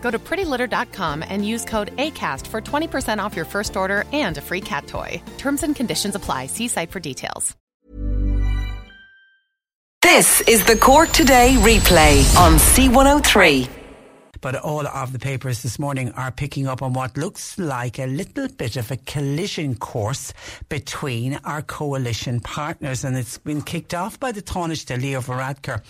Go to prettylitter.com and use code ACAST for 20% off your first order and a free cat toy. Terms and conditions apply. See site for details. This is the Cork Today replay on C103. But all of the papers this morning are picking up on what looks like a little bit of a collision course between our coalition partners. And it's been kicked off by the Taoiseach Leo Varadkar,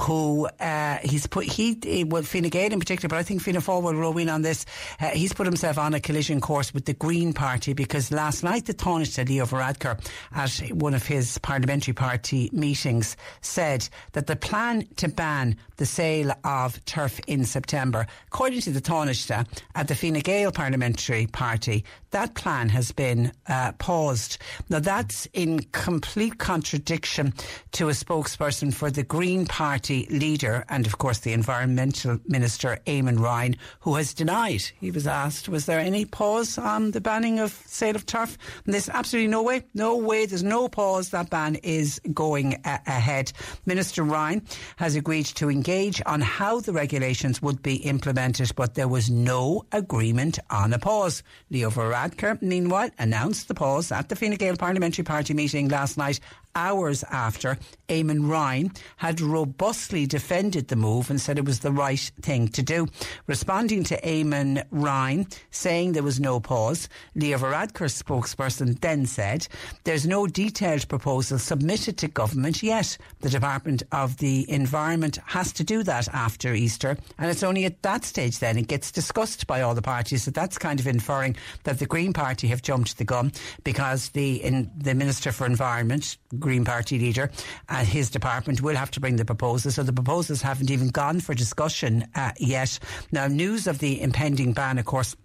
who uh, he's put, he, well, Fine Gael in particular, but I think Fianna Fáil will row in on this. Uh, he's put himself on a collision course with the Green Party because last night the Taoiseach Leo Varadkar at one of his parliamentary party meetings said that the plan to ban the sale of turf in September according to the Taoiseach at the Fine Gael Parliamentary Party, that plan has been uh, paused. Now, that's in complete contradiction to a spokesperson for the Green Party leader and, of course, the Environmental Minister, Eamon Ryan, who has denied. He was asked, was there any pause on the banning of sale of turf? And there's absolutely no way, no way, there's no pause. That ban is going a- ahead. Minister Ryan has agreed to engage on how the regulations would be implemented, but there was no agreement on a pause. Leo Varadkar meanwhile, announced the pause at the Fine Gael Parliamentary Party meeting last night hours after Eamon Ryan had robustly defended the move and said it was the right thing to do. Responding to Eamon Ryan saying there was no pause, Leo Varadkar's spokesperson then said there's no detailed proposal submitted to government yet. The Department of the Environment has to do that after Easter and it's only at that stage then it gets discussed by all the parties. So that's kind of inferring that the Green Party have jumped the gun because the in, the Minister for Environment Green Party leader and his department will have to bring the proposals. So the proposals haven't even gone for discussion uh, yet. Now, news of the impending ban, of course,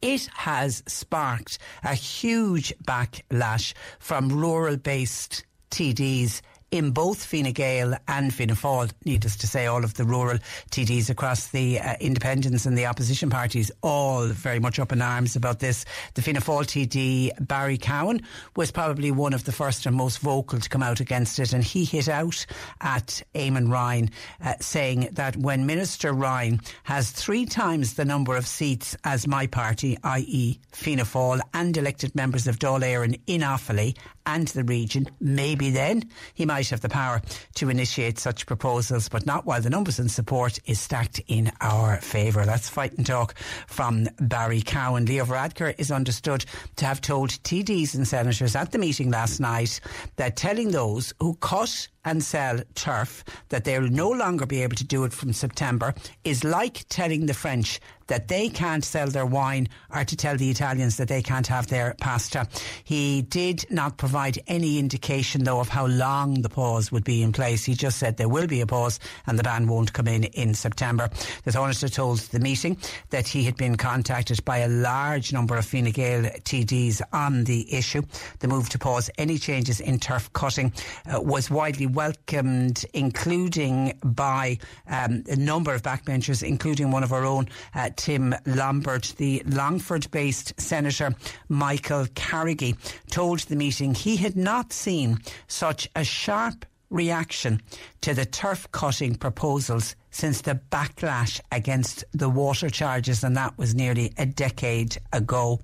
it has sparked a huge backlash from rural based TDs in both Fine Gael and Fianna Fáil. Needless to say, all of the rural TDs across the uh, independents and the opposition parties all very much up in arms about this. The Fianna Fáil TD Barry Cowen was probably one of the first and most vocal to come out against it, and he hit out at Eamon Ryan, uh, saying that when Minister Ryan has three times the number of seats as my party, i.e. Fianna Fáil, and elected members of Dáil Éireann in Offaly and the region, maybe then he might have the power to initiate such proposals, but not while the numbers in support is stacked in our favour. That's fight and talk from Barry Cowen. Leo Varadkar is understood to have told TDs and senators at the meeting last night that telling those who cut and sell turf that they'll no longer be able to do it from September is like telling the French that they can't sell their wine or to tell the Italians that they can't have their pasta. He did not provide any indication, though, of how long the pause would be in place. He just said there will be a pause and the ban won't come in in September. The Taoiseach told the meeting that he had been contacted by a large number of Fine Gael TDs on the issue. The move to pause any changes in turf cutting uh, was widely welcomed, including by um, a number of backbenchers, including one of our own, uh, Tim Lombard. The Longford based Senator Michael Carrigy told the meeting he had not seen such a sharp reaction to the turf cutting proposals since the backlash against the water charges, and that was nearly a decade ago.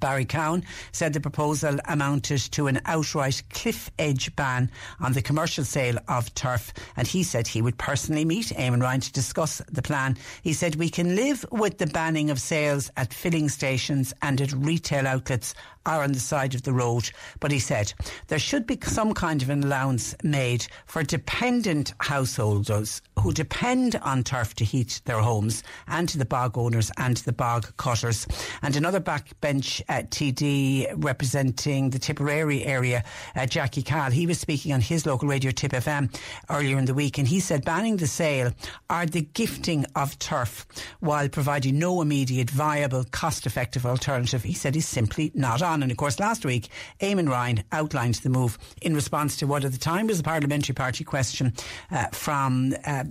Barry Cowen said the proposal amounted to an outright cliff edge ban on the commercial sale of turf, and he said he would personally meet Eamon Ryan to discuss the plan. He said we can live with the banning of sales at filling stations and at retail outlets are on the side of the road. But he said there should be some kind of an allowance made for dependent householders who depend on turf to heat their homes and to the bog owners and the bog cutters. And another backbench uh, TD representing the Tipperary area, uh, Jackie Cahill, he was speaking on his local radio Tip FM earlier in the week and he said banning the sale are the gifting of turf while providing no immediate viable cost effective alternative. He said is simply not on. And of course, last week, Eamon Ryan outlined the move in response to what at the time was a parliamentary party question uh, from uh,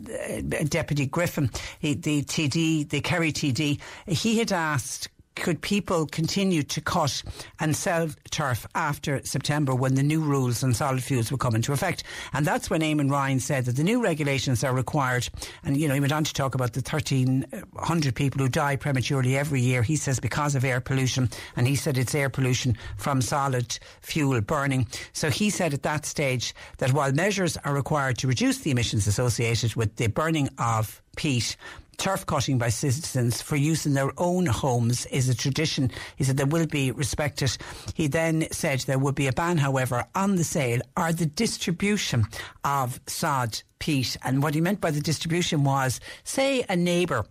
Deputy Griffin, he, the TD, the Kerry TD. He had asked could people continue to cut and sell turf after September when the new rules on solid fuels will come into effect? And that's when Eamon Ryan said that the new regulations are required. And, you know, he went on to talk about the 1,300 people who die prematurely every year. He says because of air pollution. And he said it's air pollution from solid fuel burning. So he said at that stage that while measures are required to reduce the emissions associated with the burning of peat, turf cutting by citizens for use in their own homes is a tradition. He said there will be respected. He then said there would be a ban, however, on the sale or the distribution of sod peat. And what he meant by the distribution was, say, a neighbour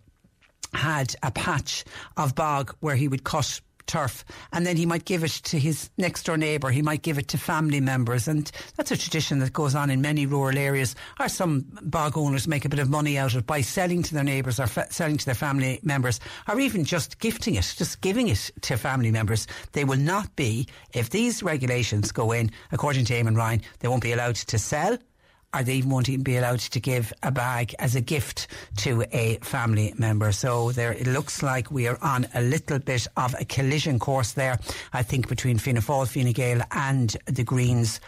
had a patch of bog where he would cut turf and then he might give it to his next door neighbour. He might give it to family members and that's a tradition that goes on in many rural areas or some bog owners make a bit of money out of it by selling to their neighbours or fa- selling to their family members or even just gifting it just giving it to family members. They will not be if these regulations go in according to Eamon Ryan they won't be allowed to sell or they won't even be allowed to give a bag as a gift to a family member. So there, it looks like we are on a little bit of a collision course there. I think between Fianna Fáil, Fine Gael, and the Greens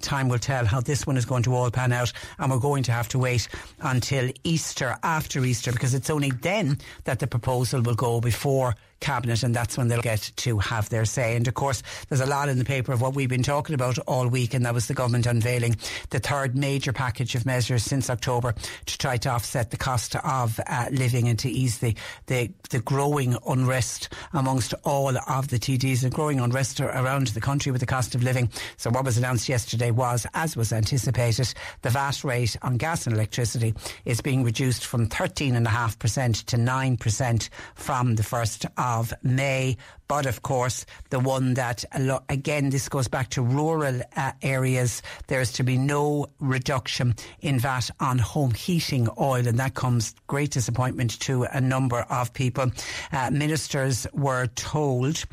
time will tell how this one is going to all pan out, and we're going to have to wait until Easter, after Easter, because it's only then that the proposal will go before cabinet, and that's when they'll get to have their say. And of course, there's a lot in the paper of what we've been talking about all week, and that was the government unveiling the third major package of measures since October to try to offset the cost of uh, living and to ease the, the, the growing unrest amongst all of the TDs, the growing unrest around the country with the cost of living. So what was announced yesterday was, as was anticipated, the VAT rate on gas and electricity is being reduced from 13.5% to 9% from the 1st of of May. But of course, the one that, again, this goes back to rural uh, areas, there's to be no reduction in VAT on home heating oil, and that comes great disappointment to a number of people. Uh, ministers were told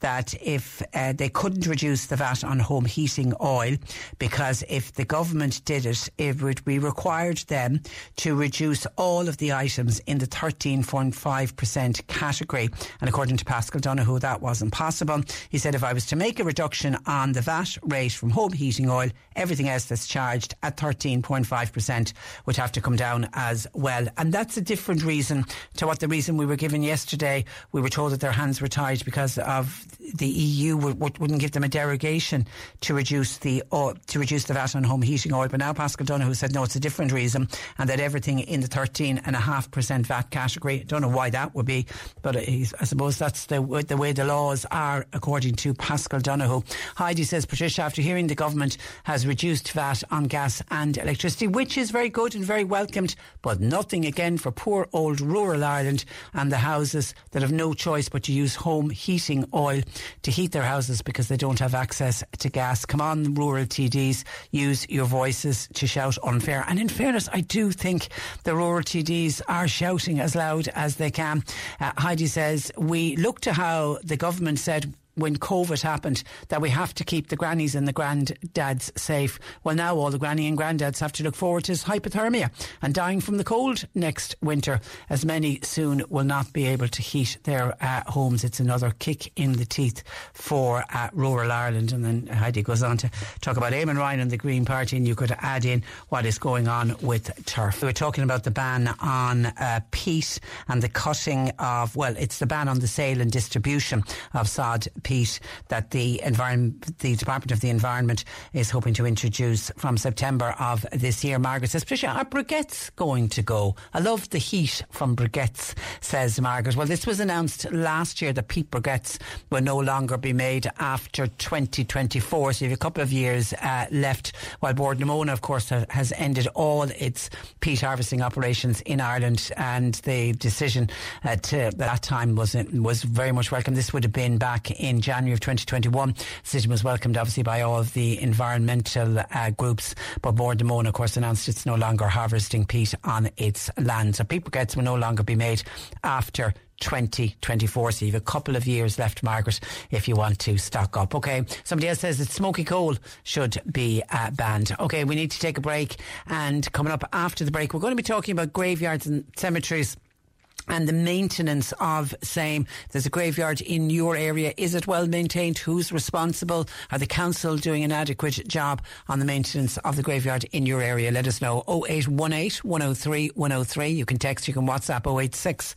that if uh, they couldn't reduce the VAT on home heating oil, because if the government did it, it would be required them to reduce all of the items in the 13.5% category. And according to Paschal Donohoe, that wasn't possible. He said if I was to make a reduction on the VAT rate from home heating oil, everything else that's charged at 13.5% would have to come down as well. And that's a different reason to what the reason we were given yesterday. We were told that their hands were tied because of the EU would, not give them a derogation to reduce the uh, to reduce the VAT on home heating oil. But now Paschal Donohoe said no, it's a different reason, and that everything in the 13.5% VAT category. Don't know why that would be, but I suppose that's the the way the laws are, according to Paschal Donohoe. Heidi says, Patricia, after hearing the government has reduced VAT on gas and electricity, which is very good and very welcomed, but nothing again for poor old rural Ireland and the houses that have no choice but to use home heating oil to heat their houses because they don't have access to gas. Come on, rural TDs, use your voices to shout unfair. And in fairness, I do think the rural TDs are shouting as loud as they can. Uh, Heidi says, we look to how the government said when COVID happened that we have to keep the grannies and the granddads safe. Well, now all the granny and granddads have to look forward to hypothermia and dying from the cold next winter, as many soon will not be able to heat their uh, homes. It's another kick in the teeth for uh, rural Ireland. And then Heidi goes on to talk about Eamon Ryan and the Green Party, and you could add in what is going on with turf. We're talking about the ban on uh, peat and the cutting of, well, it's the ban on the sale and distribution of sod peat that the environment, the Department of the Environment is hoping to introduce from September of this year. Margaret says, Patricia, are briquettes going to go? I love the heat from briquettes, says Margaret. Well, this was announced last year that peat briquettes will no longer be made after 2024. So you have a couple of years uh, left while Bord na Móna, of course, has ended all its peat harvesting operations in Ireland and the decision uh, to that time was was very much welcome. This would have been back in January of 2021. The decision was welcomed obviously by all of the environmental uh, groups, but Bord na Móna, of course, announced it's no longer harvesting peat on its land. So peat briquettes will no longer be made after 2024. So you have a couple of years left, Margaret, if you want to stock up. Okay. Somebody else says that smoky coal should be uh, banned. Okay. We need to take a break. And coming up after the break, we're going to be talking about graveyards and cemeteries and the maintenance of same. There's a graveyard in your area. Is it well maintained? Who's responsible? Are the council doing an adequate job on the maintenance of the graveyard in your area? Let us know. 0818 103 103. You can text, you can WhatsApp 086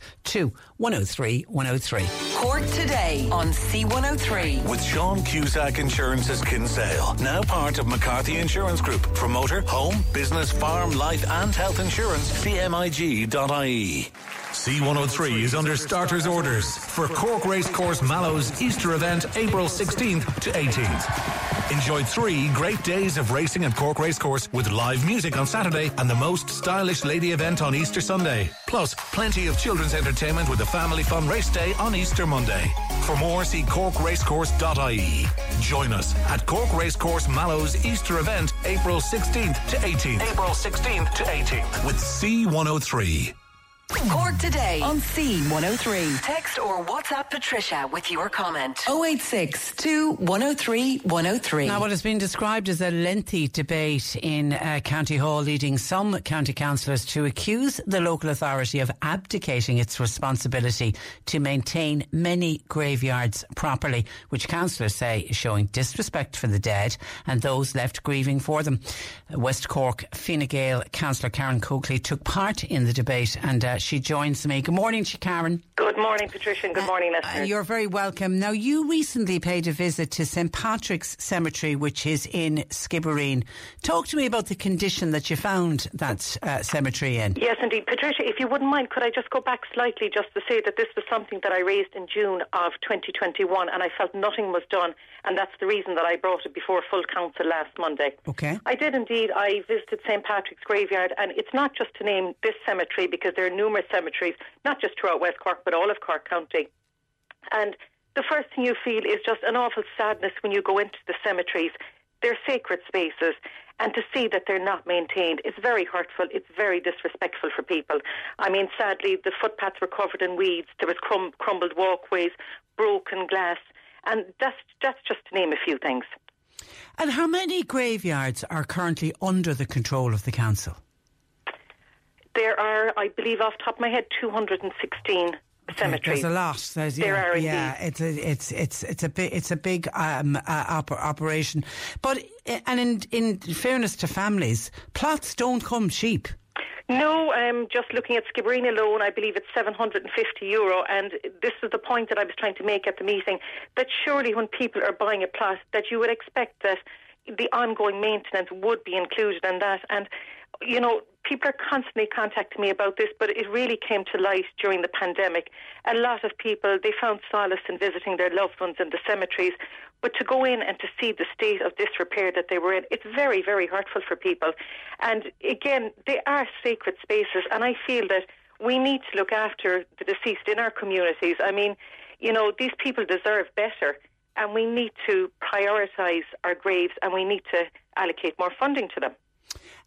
103 103. Cork today on C103. With Sean Cusack Insurance's Kinsale, now part of McCarthy Insurance Group. For motor, home, business, farm, life and health insurance, cmig.ie. C103 is under starters orders for Cork Racecourse Mallows Easter event April 16th to 18th. Enjoy three great days of racing at Cork Racecourse with live music on Saturday and the most stylish lady event on Easter Sunday. Plus, plenty of children's entertainment with a family fun race day on Easter Monday. For more, see corkracecourse.ie. Join us at Cork Racecourse Mallows Easter event April 16th to 18th. April 16th to 18th with C103. Cork today on C103. Text or WhatsApp Patricia with your comment. 086 103 103. Now, what has been described as a lengthy debate in uh, County Hall, leading some county councillors to accuse the local authority of abdicating its responsibility to maintain many graveyards properly, which councillors say is showing disrespect for the dead and those left grieving for them. West Cork Fine Gael councillor Karen Coakley took part in the debate and uh, she joins me. Good morning to Karen. Good morning, Patricia, and good morning, listeners. Uh, you're very welcome. Now, you recently paid a visit to St Patrick's Cemetery, which is in Skibbereen. Talk to me about the condition that you found that uh, cemetery in. Yes, indeed. Patricia, if you wouldn't mind, could I just go back slightly just to say that this was something that I raised in June of 2021 and I felt nothing was done, and that's the reason that I brought it before full council last Monday. Okay. I did indeed. I visited St Patrick's graveyard, and it's not just to name this cemetery because there are numerous cemeteries, not just throughout West Cork, but all of Cork County. And the first thing you feel is just an awful sadness when you go into the cemeteries. They're sacred spaces, and to see that they're not maintained is very hurtful. It's very disrespectful for people. I mean, sadly, the footpaths were covered in weeds. There was crum- crumbled walkways, broken glass, and that's that's just to name a few things. And how many graveyards are currently under the control of the council? There are, I believe, off the top of my head, 216 cemeteries. There's a lot. There's, there yeah, are yeah. It's a, it's it's it's a big it's a big um, uh, oper- operation. But uh, and in in fairness to families, plots don't come cheap. No, um, just looking at Skibbereen alone, I believe it's 750 euro. And this is the point that I was trying to make at the meeting that surely when people are buying a plot, that you would expect that the ongoing maintenance would be included in that. And you know, people are constantly contacting me about this, but it really came to light during the pandemic. A lot of people, they found solace in visiting their loved ones in the cemeteries, but to go in and to see the state of disrepair that they were in, it's very, very hurtful for people. And again, they are sacred spaces, and I feel that we need to look after the deceased in our communities. I mean, you know, these people deserve better, and we need to prioritise our graves, and we need to allocate more funding to them.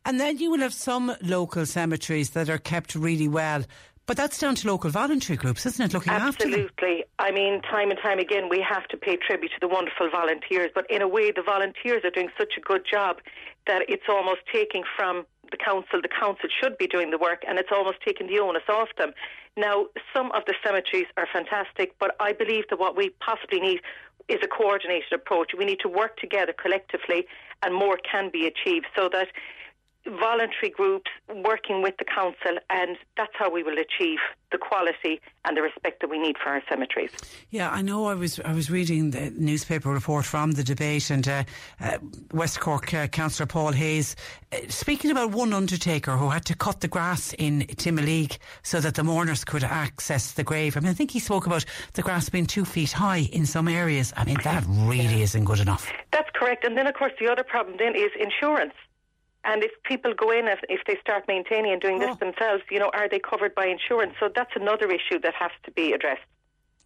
And then you will have some local cemeteries that are kept really well, But that's down to local voluntary groups, isn't it? Looking Absolutely. after them. I mean, time and time again, we have to pay tribute to the wonderful volunteers. But in a way, the volunteers are doing such a good job that it's almost taking from the council. The council should be doing the work, and it's almost taking the onus off them. Now, some of the cemeteries are fantastic, but I believe that what we possibly need is a coordinated approach. We need to work together collectively, and more can be achieved so that voluntary groups working with the council, and that's how we will achieve the quality and the respect that we need for our cemeteries. Yeah, I know. I was I was reading the newspaper report from the debate, and uh, uh, West Cork uh, Councillor Paul Hayes uh, speaking about one undertaker who had to cut the grass in Timoleague so that the mourners could access the grave. I mean, I think he spoke about the grass being two feet high in some areas. I mean, that really isn't good enough. That's correct. And then, of course, the other problem then is insurance. And if people go in, if, if they start maintaining and doing this Oh. themselves, you know, are they covered by insurance? So that's another issue that has to be addressed.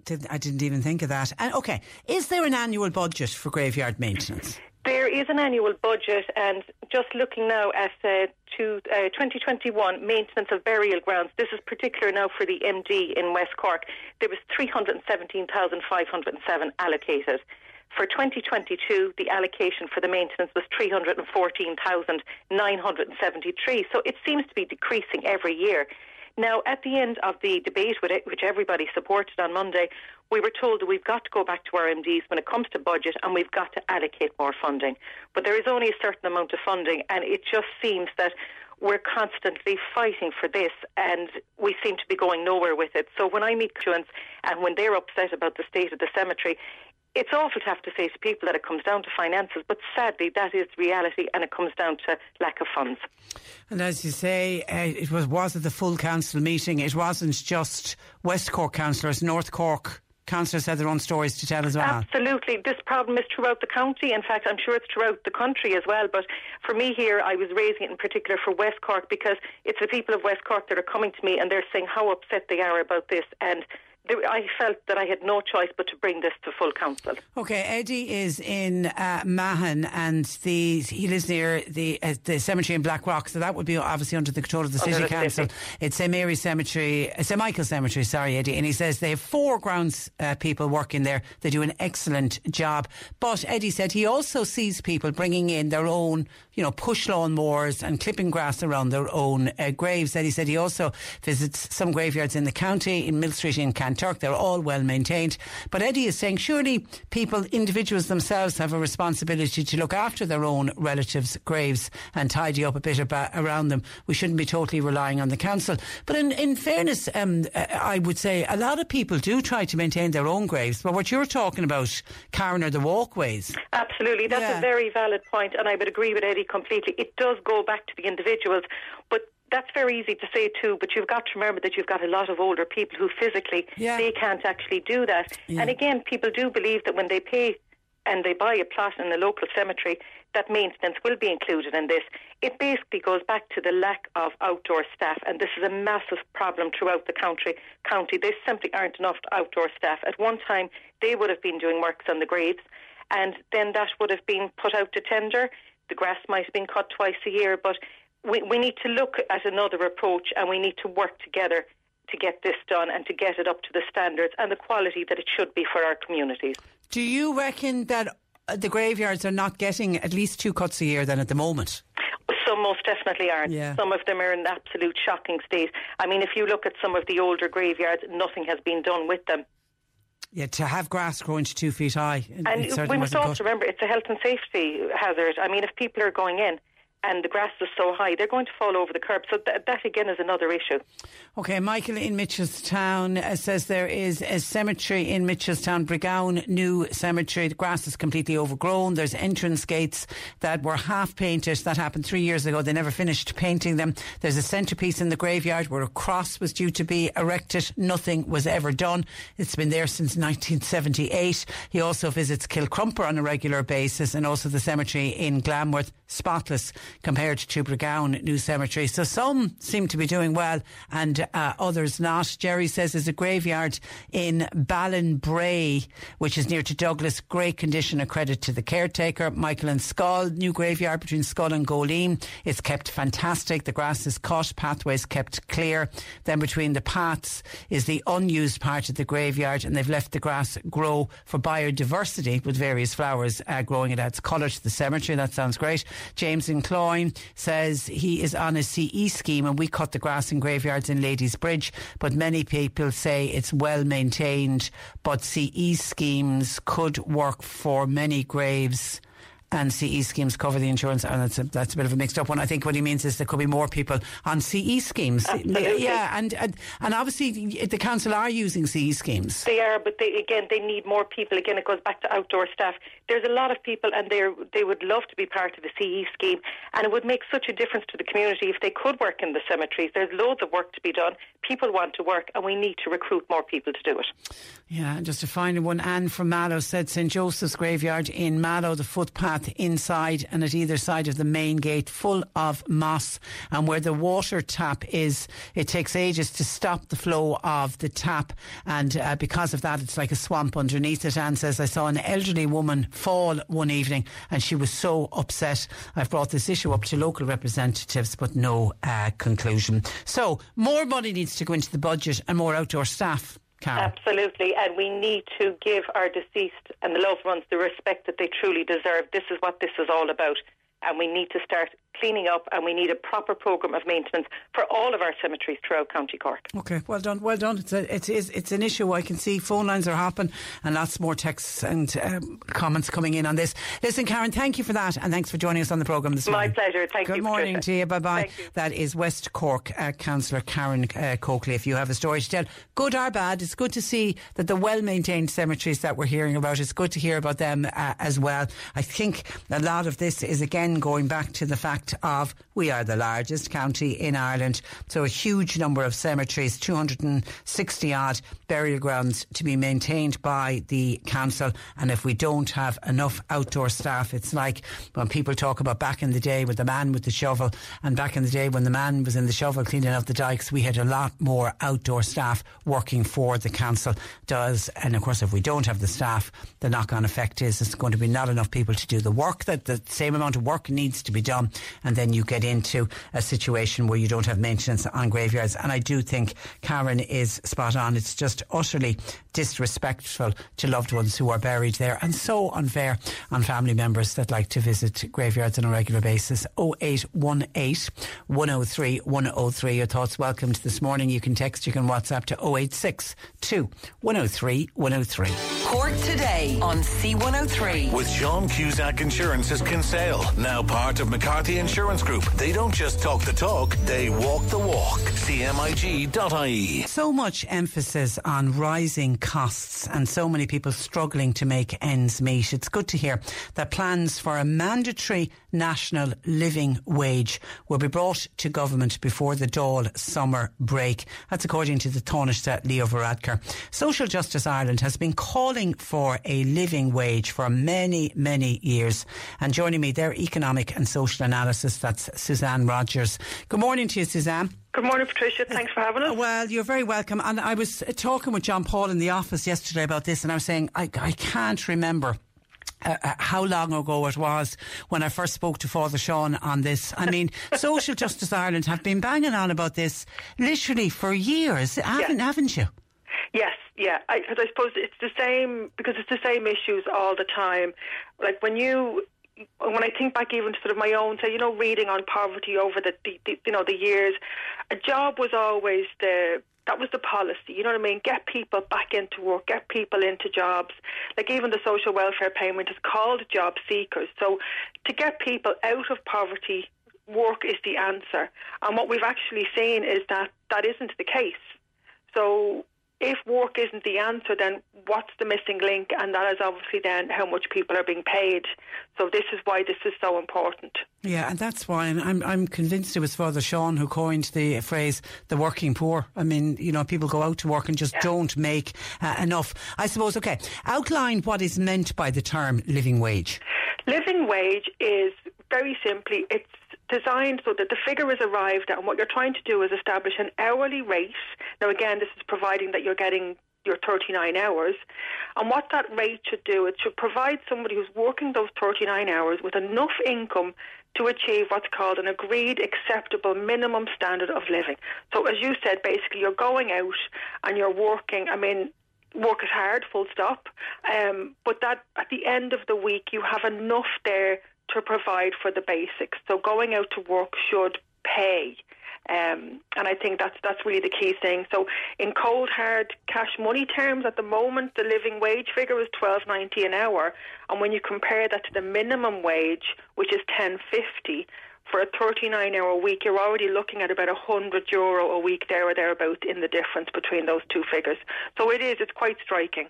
Did, I didn't even think of that. And okay, is there an annual budget for graveyard maintenance? There is an annual budget, and just looking now at uh, to, uh, 2021 maintenance of burial grounds. This is particular now for the MD in West Cork. There was 317,507 allocated. For 2022, the allocation for the maintenance was 314,973. So it seems to be decreasing every year. Now, at the end of the debate, with it- which everybody supported on Monday, we were told that we've got to go back to our MDs when it comes to budget and we've got to allocate more funding. But there is only a certain amount of funding, and it just seems that we're constantly fighting for this and we seem to be going nowhere with it. So when I meet constituents and when they're upset about the state of the cemetery, it's awful to have to say to people that it comes down to finances, but sadly that is reality and it comes down to lack of funds. And as you say, uh, it was was at the full council meeting. It wasn't just West Cork councillors, North Cork councillors had their own stories to tell as well. Absolutely. This problem is throughout the county. In fact, I'm sure it's throughout the country as well. But for me here, I was raising it in particular for West Cork because it's the people of West Cork that are coming to me and they're saying how upset they are about this. And I felt that I had no choice but to bring this to full council. Okay, Eddie is in uh, Mahon, and the he lives near the uh, the cemetery in Blackrock, so that would be obviously under the control of the Under city the council. city. It's St Mary's Cemetery, uh, St Michael's Cemetery. Sorry, Eddie, and he says they have four grounds uh, people working there. They do an excellent job. But Eddie said he also sees people bringing in their own, you know, push lawn mowers and clipping grass around their own uh, graves. Eddie said he also visits some graveyards in the county, in Mill Street in Kanturk. They're all well maintained. But Eddie is saying surely people, individuals themselves, have a responsibility to look after their own relatives' graves and tidy up a bit about, around them. We shouldn't be totally relying on the council. But in, in fairness, um, I would say a lot of people do try to maintain their own graves. But what you're talking about, Karen, are the walkways. Absolutely. That's Yeah. a very valid point, and I would agree with Eddie completely. It does go back to the individuals, that's very easy to say too, but you've got to remember that you've got a lot of older people who physically Yeah. they can't actually do that. Yeah. And again, people do believe that when they pay and they buy a plot in a local cemetery, that maintenance will be included in this. It basically goes back to the lack of outdoor staff, and this is a massive problem throughout the country. County, there simply aren't enough outdoor staff. At one time, they would have been doing works on the graves, and then that would have been put out to tender. The grass might have been cut twice a year, but we, we need to look at another approach, and we need to work together to get this done and to get it up to the standards and the quality that it should be for our communities. Do you reckon that uh, the graveyards are not getting at least two cuts a year then at the moment? Some most definitely aren't. Yeah. Some of them are in absolute shocking state. I mean, if you look at some of the older graveyards, nothing has been done with them. Yeah, to have grass growing to two feet high. And we must also cut. remember it's a health and safety hazard. I mean, if people are going in and the grass is so high, they're going to fall over the curb. So th- that again is another issue. Okay, Michael in Mitchelstown uh, says there is a cemetery in Mitchelstown, Brigown New Cemetery. The grass is completely overgrown. There's entrance gates that were half painted. That happened three years ago. They never finished painting them. There's a centrepiece in the graveyard where a cross was due to be erected. Nothing was ever done. It's been there since 1978. He also visits Kilcrumper on a regular basis and also the cemetery in Glanworth. Spotless compared to Brigown New Cemetery. So some seem to be doing well and uh, others not. Jerry says there's a graveyard in Ballinbray, which is near to Douglas. Great condition, a credit to the caretaker. Michael and Schull, new graveyard between Schull and Goleen. It's kept fantastic. The grass is cut, pathways kept clear. Then between the paths is the unused part of the graveyard, and they've left the grass grow for biodiversity with various flowers uh, growing. It adds colour to the cemetery. That sounds great. James in Cloyne says he is on a CE scheme and we cut the grass in graveyards in Ladysbridge, but many people say it's well maintained, but CE schemes could work for many graves and CE schemes cover the insurance, and that's a, that's a bit of a mixed up one. I think what he means is there could be more people on CE schemes. Uh, Absolutely. Uh, yeah, and, and and obviously the council are using CE schemes. They are, but they, again, they need more people. Again, it goes back to outdoor staff. There's a lot of people, and they they would love to be part of the CE scheme, and it would make such a difference to the community if they could work in the cemeteries. There's loads of work to be done. People want to work, and we need to recruit more people to do it. Yeah, and just a final one. Anne from Mallow said St Joseph's Graveyard in Mallow, the footpath inside and at either side of the main gate, full of moss, and where the water tap is, it takes ages to stop the flow of the tap, and uh, because of that, it's like a swamp underneath it. Anne says, I saw an elderly woman fall one evening, and she was so upset. I've brought this issue up to local representatives, but no uh, conclusion. So, more money needs to go into the budget and more outdoor staff. Karen. Absolutely, and we need to give our deceased and the loved ones the respect that they truly deserve. This is what this is all about, and we need to start cleaning up, and we need a proper programme of maintenance for all of our cemeteries throughout County Cork. Okay, well done, well done. It's a, it is it's an issue. I can see phone lines are hopping, and lots more texts and um, comments coming in on this. Listen, Karen, thank you for that, and thanks for joining us on the programme this My morning. pleasure. Thank Good you. Good morning Patricia. to you. Bye bye. That is West Cork uh, Councillor Karen uh, Coakley. If you have a story to tell, good or bad, it's good to see that the well maintained cemeteries that we're hearing about, it's good to hear about them uh, as well. I think a lot of this is again going back to the fact of we are the largest county in Ireland, so a huge number of cemeteries, 260 odd burial grounds to be maintained by the council. And if we don't have enough outdoor staff, it's like when people talk about back in the day with the man with the shovel, and back in the day when the man was in the shovel cleaning out the dikes, we had a lot more outdoor staff working for the council does. And of course, if we don't have the staff, the knock on effect is it's going to be not enough people to do the work that the same amount of work needs to be done. And then you get into a situation where you don't have maintenance on graveyards. And I do think Karen is spot on. It's just utterly disrespectful to loved ones who are buried there and so unfair on family members that like to visit graveyards on a regular basis. 0818 103 103. Your thoughts welcomed this morning. You can text, you can WhatsApp to 086 2 103 103. Cork today on C103. With Sean Cusack Insurance's Kinsale, now part of McCarthy Insurance Group. They don't just talk the talk, they walk the walk. CMIG.ie. So much emphasis on rising costs and so many people struggling to make ends meet. It's good to hear that plans for a mandatory national living wage will be brought to government before the Dáil summer break. That's according to the Taoiseach Leo Varadkar. Social Justice Ireland has been calling for a living wage for many, many years. And joining me, their economic and social analysis, that's Suzanne Rogers. Good morning to you, Suzanne. Good morning, Patricia. Thanks for having us. Well, you're very welcome. And I was uh, talking with John Paul in the office yesterday about this, and I was saying I, I can't remember. Uh, uh, how long ago it was when I first spoke to Father Sean on this. I mean, Social Justice Ireland have been banging on about this literally for years, haven't, haven't you? Yes, yeah. Because I, suppose it's the same because it's the same issues all the time. Like when you, when I think back even to sort of my own, say you know, reading on poverty over the, the, the you know the years, a job was always the that was the policy. You know what I mean? Get people back into work, get people into jobs. Like even the social welfare payment is called job seekers. So to get people out of poverty, work is the answer. And what we've actually seen is that that isn't the case. So if work isn't the answer, then what's the missing link? And that is obviously then how much people are being paid. So this is why this is so important. Yeah, and that's why and I'm I'm convinced it was Father Sean who coined the phrase "the working poor." I mean, you know, people go out to work and just Yeah. don't make uh, enough. I suppose. Okay, outline what is meant by the term living wage. Living wage is very simply, it's designed so that the figure is arrived at, and what you're trying to do is establish an hourly rate. Now, again, this is providing that you're getting your 39 hours. And what that rate should do, it should provide somebody who's working those 39 hours with enough income to achieve what's called an agreed acceptable minimum standard of living. So, as you said, basically, you're going out and you're working. I mean, work is hard, full stop. Um, but that at the end of the week, you have enough there to provide for the basics. So going out to work should pay. Um, and I think that's that's really the key thing. So in cold hard cash money terms, at the moment the living wage figure is twelve ninety an hour, and when you compare that to the minimum wage, which is ten fifty, for a 39 hour week, you're already looking at about 100 euro a week there or thereabout in the difference between those two figures. So it is, it's quite striking.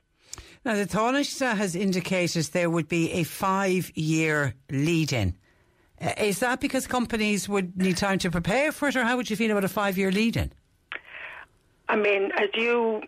Now, the Taoiseach has indicated there would be a five year lead in. Uh, is that because companies would need time to prepare for it, or how would you feel about a five year lead in? I mean, as you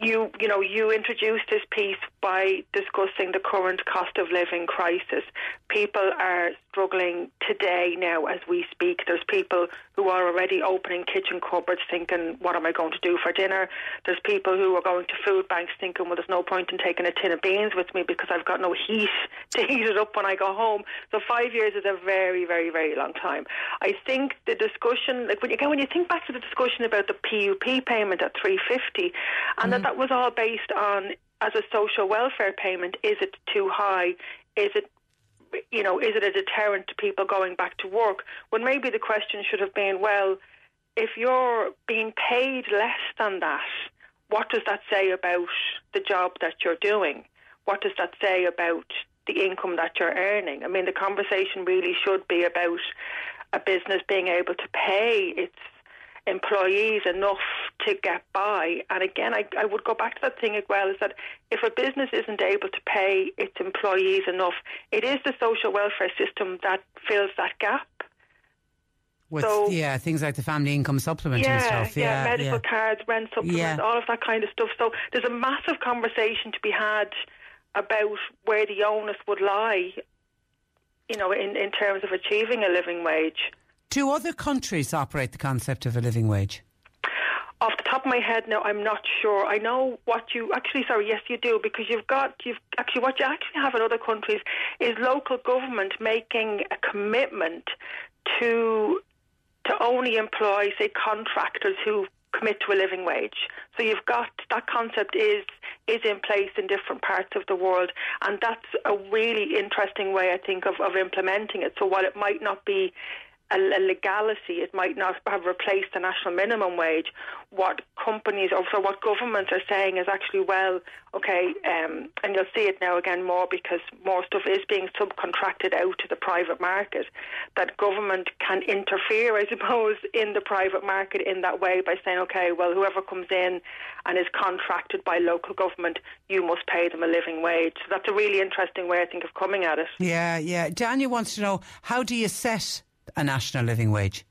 you you know you introduced this piece by discussing the current cost of living crisis. People are struggling today now as we speak. There's people who are already opening kitchen cupboards thinking, what am I going to do for dinner? There's people who are going to food banks thinking, well, there's no point in taking a tin of beans with me because I've got no heat to heat it up when I go home. So five years is a very, very, very long time. I think the discussion, like when you, when you think back to the discussion about the PUP payment at 350, and mm. that that was all based on as a social welfare payment, is it too high? Is it you know, is it a deterrent to people going back to work? When maybe the question should have been, well, if you're being paid less than that, what does that say about the job that you're doing? What does that say about the income that you're earning? I mean, the conversation really should be about a business being able to pay its employees enough to get by. And again, I, I would go back to that thing as well is that if a business isn't able to pay its employees enough, it is the social welfare system that fills that gap. With, so, yeah, things like the family income supplement yeah, and stuff. Yeah, yeah medical yeah. cards, rent supplements, yeah. all of that kind of stuff. So there's a massive conversation to be had about where the onus would lie, you know, in, in terms of achieving a living wage. Do other countries operate the concept of a living wage? Off the top of my head, no, I'm not sure. I know what you actually. Sorry, yes, you do because you've got you've actually what you actually have in other countries is local government making a commitment to to only employ, say, contractors who commit to a living wage. So you've got that concept is is in place in different parts of the world, and that's a really interesting way, I think, of, of implementing it. So while it might not be a, a, legality. It might not have replaced the national minimum wage. What companies or so what governments are saying is actually, well, okay, um, and you'll see it now again more because more stuff is being subcontracted out to the private market. That government can interfere, I suppose, in the private market in that way by saying, okay, well, whoever comes in and is contracted by local government, you must pay them a living wage. So that's a really interesting way, I think, of coming at it. Yeah, yeah. Daniel wants to know how do you set a national living wage?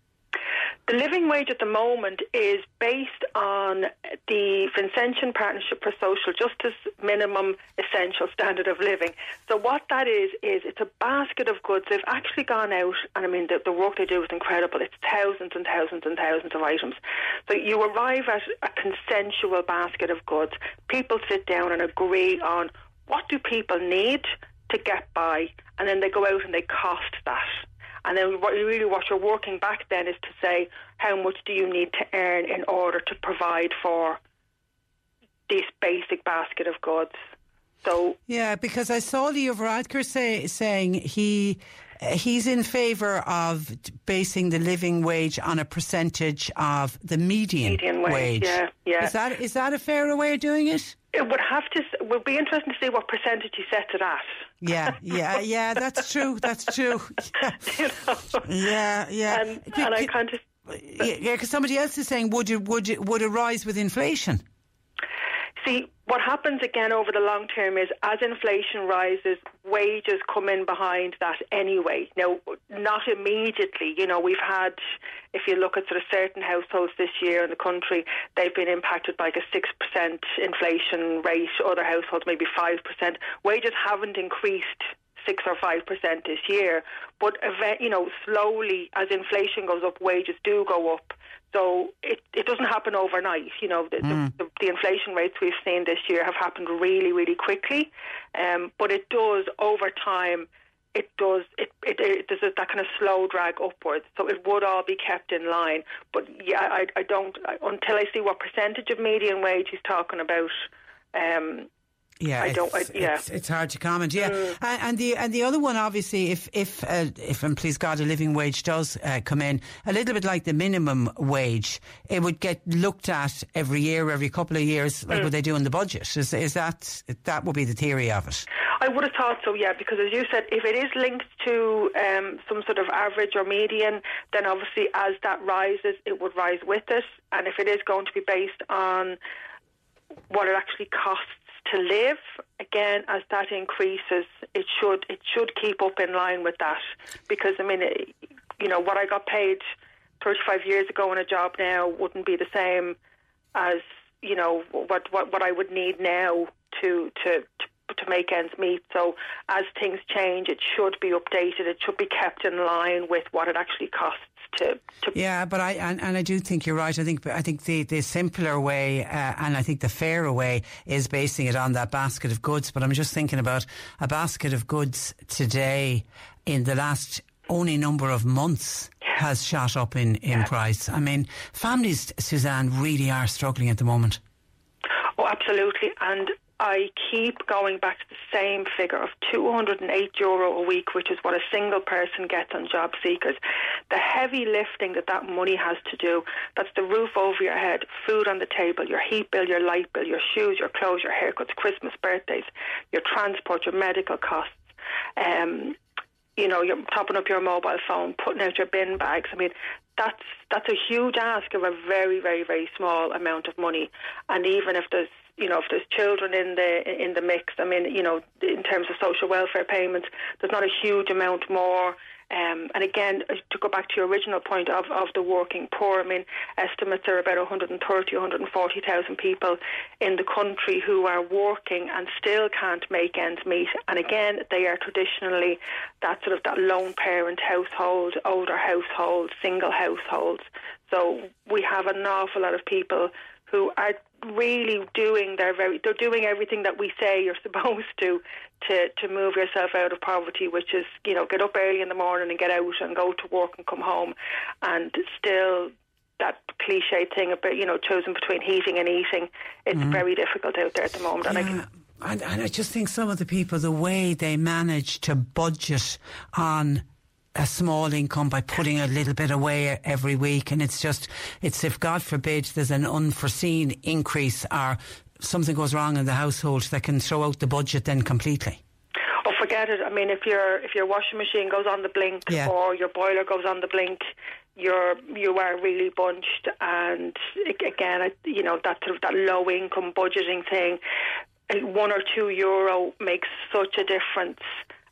The living wage at the moment is based on the Vincentian Partnership for Social Justice minimum essential standard of living. So what that is is it's a basket of goods. They've actually gone out, and I mean the, the work they do is incredible. It's thousands and thousands and thousands of items. So you arrive at a consensual basket of goods. People sit down and agree on what do people need to get by, and then they go out and they cost that. And then what you really what you're working back then is to say how much do you need to earn in order to provide for this basic basket of goods. So yeah, because I saw Leo Varadkar say saying he he's in favour of basing the living wage on a percentage of the median, median wage. wage. Yeah, yeah. Is that is that a fairer way of doing it? It would have to. It would be interesting to see what percentage he sets it at. Yeah, yeah, yeah. That's true. That's true. Yeah, you know? yeah, yeah. Um, and, and I kind of. Yeah, because somebody else is saying, would it would it would it rise with inflation? See, what happens again over the long term is as inflation rises, wages come in behind that anyway. Now, not immediately. You know, we've had, if you look at sort of certain households this year in the country, they've been impacted by like a 6% inflation rate, other households maybe 5%. Wages haven't increased six or five percent this year. But you know, slowly as inflation goes up, wages do go up. So it, it doesn't happen overnight. You know, the, mm. the, the, inflation rates we've seen this year have happened really, really quickly. Um, but it does over time. It does. It, it, it there's that kind of slow drag upwards. So it would all be kept in line. But yeah, I, I don't I, until I see what percentage of median wage he's talking about. Um, yeah, I don't. I, yeah, it's, it's, hard to comment. Yeah, mm. and, and, the and the other one, obviously, if if uh, if and please God, a living wage does uh, come in, a little bit like the minimum wage, it would get looked at every year, every couple of years, like mm. what they do in the budget. Is is that that would be the theory of it? I would have thought so. Yeah, because as you said, if it is linked to um, some sort of average or median, then obviously as that rises, it would rise with it, and if it is going to be based on what it actually costs to live. Again, as that increases, it should it should keep up in line with that because I mean, it, you know, what I got paid 35 years ago in a job now wouldn't be the same as you know what what, what I would need now to to. to to make ends meet. So as things change, it should be updated. It should be kept in line with what it actually costs to, to yeah, but I and, and I do think you're right. I think I think the, the simpler way uh, and I think the fairer way is basing it on that basket of goods. But I'm just thinking about a basket of goods today in the last only number of months has shot up in, in yeah. price. I mean, families, Suzanne, really are struggling at the moment. Oh, absolutely. And I keep going back to the same figure of 208 euro a week, which is what a single person gets on job seekers. The heavy lifting that that money has to do, that's the roof over your head, food on the table, your heat bill, your light bill, your shoes, your clothes, your haircuts, Christmas, birthdays, your transport, your medical costs. Um, you know, you're topping up your mobile phone, putting out your bin bags. I mean, that's that's a huge ask of a very, very, very small amount of money. And even if there's you know, if there's children in the in the mix, I mean, you know, in terms of social welfare payments, there's not a huge amount more. Um, and again, uh, to go back to your original point of, of the working poor, I mean, estimates are about 130, 140,000 people in the country who are working and still can't make ends meet. And again, they are traditionally that sort of that lone parent household, older household, single households. So we have an awful lot of people who are really doing their very they're doing everything that we say you're supposed to to to move yourself out of poverty which is you know get up early in the morning and get out and go to work and come home and still that cliche thing about you know choosing between heating and eating it's mm. very difficult out there at the moment yeah. and I can and, and I just think some of the people, the way they manage to budget on a small income by putting a little bit away every week. And it's just, it's if God forbid there's an unforeseen increase or something goes wrong in the household that can throw out the budget then completely. Oh, forget it. I mean, if your if your washing machine goes on the blink yeah. or your boiler goes on the blink, you're you are really bunched. And again, you know that sort of that low income budgeting thing, one or two euro makes such a difference.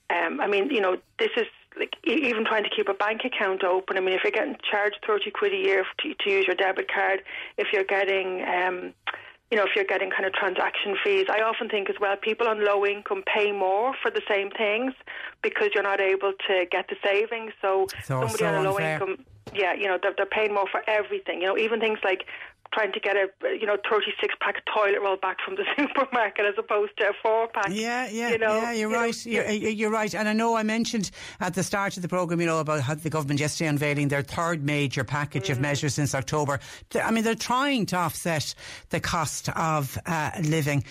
Um, I mean, you know, this is like even trying to keep a bank account open. I mean, if you're getting charged thirty quid a year to, to use your debit card, if you're getting um, you know, if you're getting kind of transaction fees, I often think as well people on low income pay more for the same things because you're not able to get the savings. So, so somebody on a low unfair. income, yeah, you know, they're, they're paying more for everything. You know, even things like trying to get a you know 36 pack of toilet roll back from the supermarket as opposed to a four pack. Yeah, yeah, you know, yeah. You're you right. Know, you're, you're, right. And I know I mentioned at the start of the program, you know, about how the government yesterday unveiling their third major package mm. of measures since October. I mean, they're trying to offset the cost of uh, living.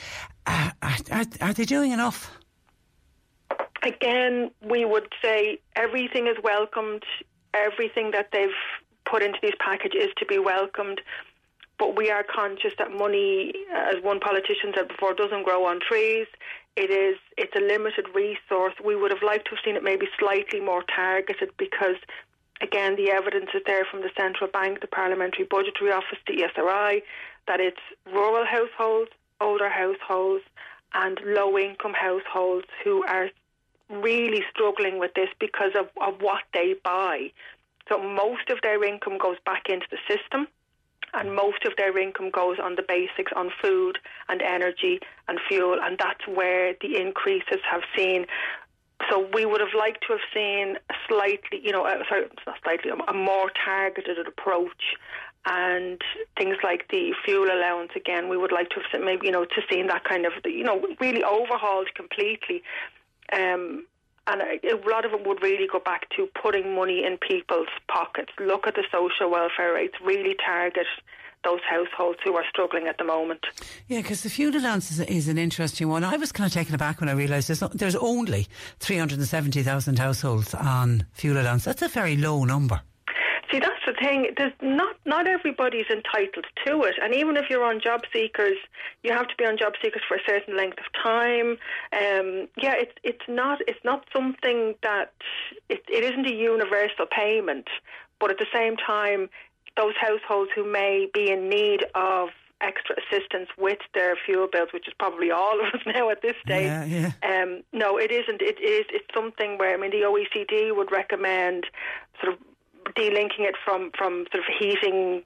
Uh, are, are they doing enough? Again, we would say everything is welcomed. Everything that they've put into these packages is to be welcomed. But we are conscious that money, as one politician said before, doesn't grow on trees. It is it's a limited resource. We would have liked to have seen it maybe slightly more targeted because again the evidence is there from the central bank, the Parliamentary Budgetary Office, the ESRI, that it's rural households, older households and low income households who are really struggling with this because of, of what they buy. So most of their income goes back into the system and most of their income goes on the basics on food and energy and fuel, and that's where the increases have seen. So we would have liked to have seen a slightly, you know, uh, sorry, not slightly, a more targeted approach and things like the fuel allowance again. We would like to have maybe you know to seen that kind of you know really overhauled completely um, and a lot of it would really go back to putting money in people's pockets look at the social welfare rates really target those households who are struggling at the moment. Yeah, because the fuel allowance is, is, an interesting one. I was kind of taken aback when I realised there's, there's only 370,000 households on fuel allowance. That's a very low number. See, that's the thing. There's not not everybody's entitled to it, and even if you're on job seekers, you have to be on job seekers for a certain length of time. Um, yeah, it's it's not it's not something that it, it isn't a universal payment, but at the same time, those households who may be in need of extra assistance with their fuel bills, which is probably all of us now at this stage. Yeah, yeah. Um, no, it isn't. It is. It's something where I mean the OECD would recommend sort of delinking it from, from sort of heating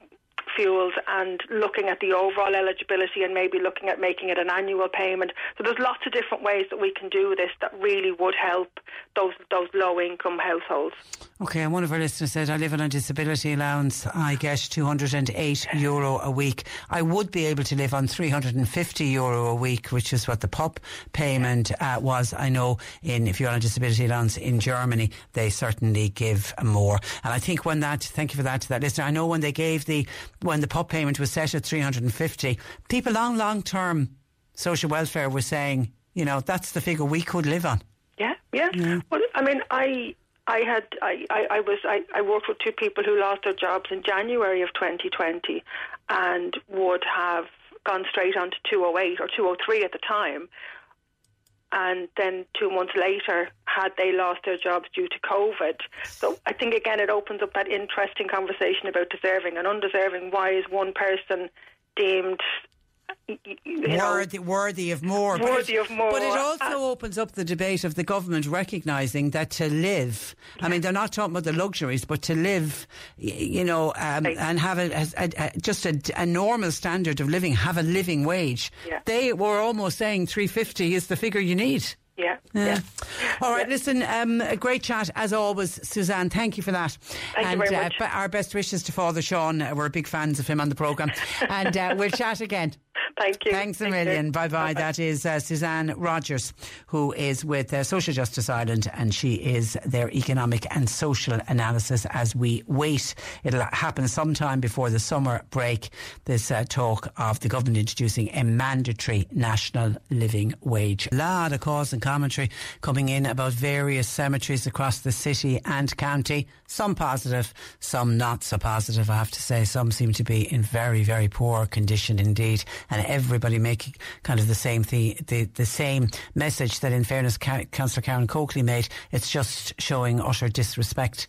fuels and looking at the overall eligibility and maybe looking at making it an annual payment. So there's lots of different ways that we can do this that really would help those those low income households. Okay, and one of our listeners said, I live on a disability allowance. I get 208 euro a week. I would be able to live on 350 euro a week, which is what the PUP payment uh, was. I know in if you're on a disability allowance in Germany, they certainly give more. And I think when that, thank you for that to that listener. I know when they gave the when the PUP payment was set at 350, people long, long term social welfare were saying, you know, that's the figure we could live on. Yeah, yeah. yeah. Well, I mean, I I had I, I, I was I, I worked with two people who lost their jobs in January of 2020 and would have gone straight on to 208 or 203 at the time and then two months later had they lost their jobs due to COVID. So I think again it opens up that interesting conversation about deserving and undeserving. Why is one person deemed worthy, worthy of more. Worthy but of more. But it also uh, opens up the debate of the government recognising that to live, I mean, they're not talking about the luxuries, but to live, you know, um, right. and have a, a, a just a, a, normal standard of living, have a living wage. Yeah. They were almost saying 350 is the figure you need. Yeah, yeah. yeah. All right, yeah. listen, um, a great chat as always, Suzanne. Thank you for that. Thank and you very much. Uh, our best wishes to Father Sean. We're big fans of him on the programme. and uh, we'll chat again. Thank you. Thanks a million. Bye bye. That is uh, Suzanne Rogers, who is with uh, Social Justice Ireland, and she is their economic and social analysis as we wait. It'll happen sometime before the summer break. This uh, talk of the government introducing a mandatory national living wage. A lot of cause and commentary coming in about various cemeteries across the city and county. Some positive, some not so positive, I have to say. Some seem to be in very, very poor condition indeed. And everybody making kind of the same the, the, the same message that, in fairness, Councillor Karen Coakley made. It's just showing utter disrespect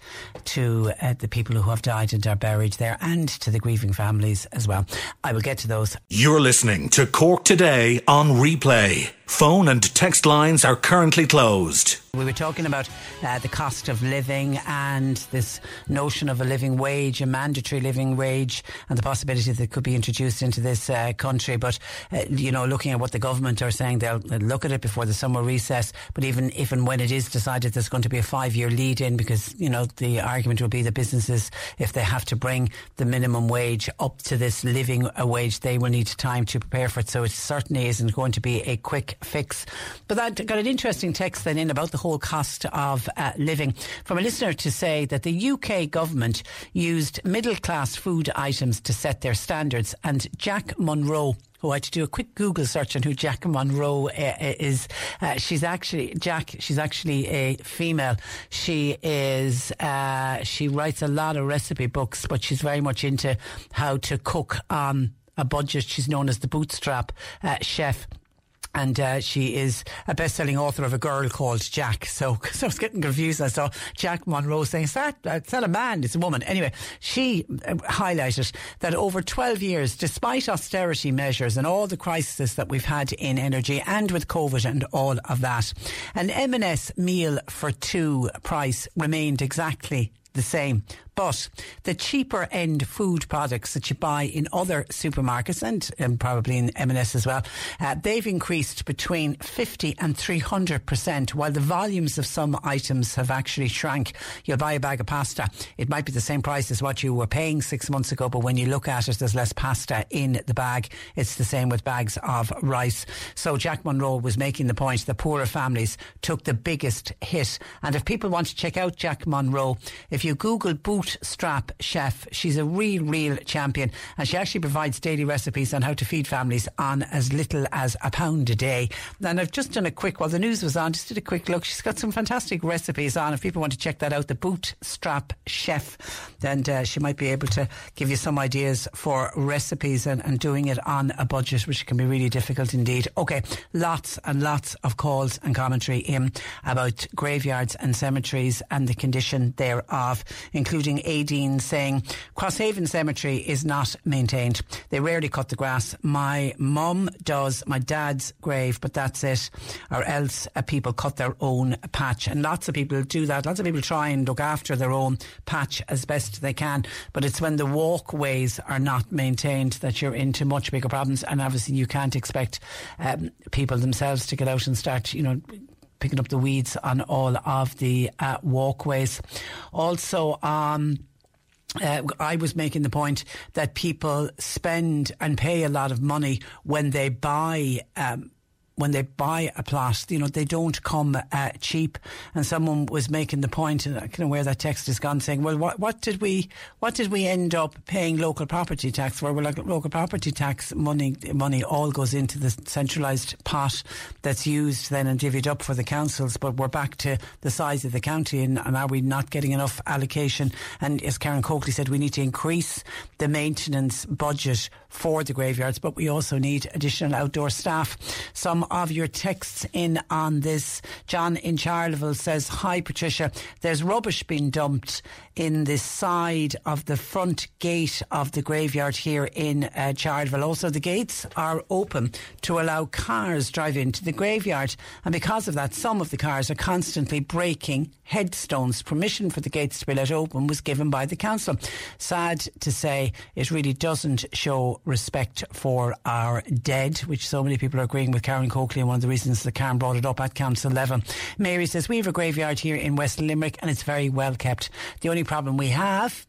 to uh, the people who have died and are buried there, and to the grieving families as well. I will get to those. You're listening to Cork today on replay. Phone and text lines are currently closed. We were talking about uh, the cost of living and this notion of a living wage, a mandatory living wage, and the possibility that it could be introduced into this uh, country. But, uh, you know, looking at what the government are saying, they'll, look at it before the summer recess. But even, if and when it is decided there's going to be a five year lead in, because, you know, the argument will be that businesses, if they have to bring the minimum wage up to this living wage, they will need time to prepare for it. So it certainly isn't going to be a quick fix. But that got an interesting text then in about the whole cost of uh, living from a listener to say that the UK government used middle class food items to set their standards and Jack Monroe who I had to do a quick Google search on who Jack Monroe uh, is. Uh, she's actually Jack. She's actually a female. She is. Uh, she writes a lot of recipe books, but she's very much into how to cook on a budget. She's known as the bootstrap uh, chef and uh, she is a best-selling author of a girl called Jack. So, so I was getting confused. I saw Jack Monroe saying, "Is that it's not a man? It's a woman." Anyway, she uh, highlighted that over 12 years, despite austerity measures and all the crises that we've had in energy and with COVID and all of that, an M&S meal for two price remained exactly the same But the cheaper end food products that you buy in other supermarkets and, and probably in M&S as well, uh, they've increased between 50 and 300%, while the volumes of some items have actually shrank. You'll buy a bag of pasta, it might be the same price as what you were paying six months ago, but when you look at it, there's less pasta in the bag. It's the same with bags of rice. So Jack Monroe was making the point that poorer families took the biggest hit. And if people want to check out Jack Monroe, if you Google Bootstrap Chef, she's a real, real champion. And she actually provides daily recipes on how to feed families on as little as a pound a day. And I've just done a quick, while the news was on, just did a quick look. She's got some fantastic recipes on. If people want to check that out, the Bootstrap Chef, then uh, she might be able to give you some ideas for recipes and, and doing it on a budget, which can be really difficult indeed. Okay, lots and lots of calls and commentary in about graveyards and cemeteries and the condition thereof, including Aideen saying Crosshaven Cemetery is not maintained. They rarely cut the grass. My mum does my dad's grave, but that's it. Or else uh, people cut their own patch. And lots of people do that. Lots of people try and look after their own patch as best they can. But it's when the walkways are not maintained that you're into much bigger problems. And obviously, you can't expect um, people themselves to get out and start, you know, picking up the weeds on all of the uh, walkways. Also, um, uh, I was making the point that people spend and pay a lot of money when they buy um, when they buy a plot, you know, they don't come uh, cheap. And someone was making the point, and I know where that text has gone, saying, "Well, what, what did we, what did we end up paying local property tax for? Well, like local property tax money, money all goes into the centralised pot that's used then and divvied up for the councils. But we're back to the size of the county, and, and are we not getting enough allocation? And as Karen Coakley said, we need to increase the maintenance budget for the graveyards, but we also need additional outdoor staff. Some of your texts in on this. John in Charleville says, Hi Patricia, there's rubbish being dumped in the side of the front gate of the graveyard here in uh, Charleville. Also, the gates are open to allow cars drive into the graveyard. And because of that, some of the cars are constantly breaking headstones. Permission for the gates to be let open was given by the council. Sad to say, it really doesn't show respect for our dead, which so many people are agreeing with Karen Coakley, and one of the reasons that Karen brought it up at Council level. Mary says, We have a graveyard here in West Limerick and it's very well kept. The only problem we have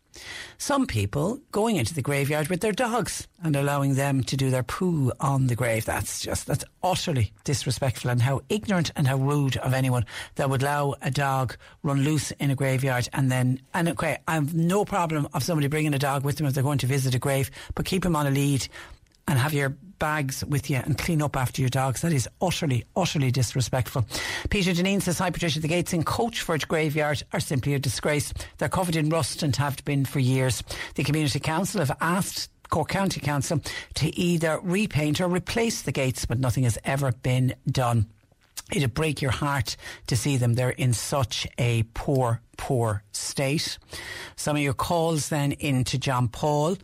some people going into the graveyard with their dogs and allowing them to do their poo on the grave. That's just, that's utterly disrespectful and how ignorant and how rude of anyone that would allow a dog run loose in a graveyard and then, and okay, I have no problem of somebody bringing a dog with them if they're going to visit a grave, but keep him on a lead and have your bags with you and clean up after your dogs. That is utterly, utterly disrespectful. Peter Deneen says, Hi Patricia, the gates in Coachford Graveyard are simply a disgrace. They're covered in rust and have been for years. The Community Council have asked Cork County Council to either repaint or replace the gates, but nothing has ever been done. It'd break your heart to see them. They're in such a poor, poor state. Some of your calls then into John Paul.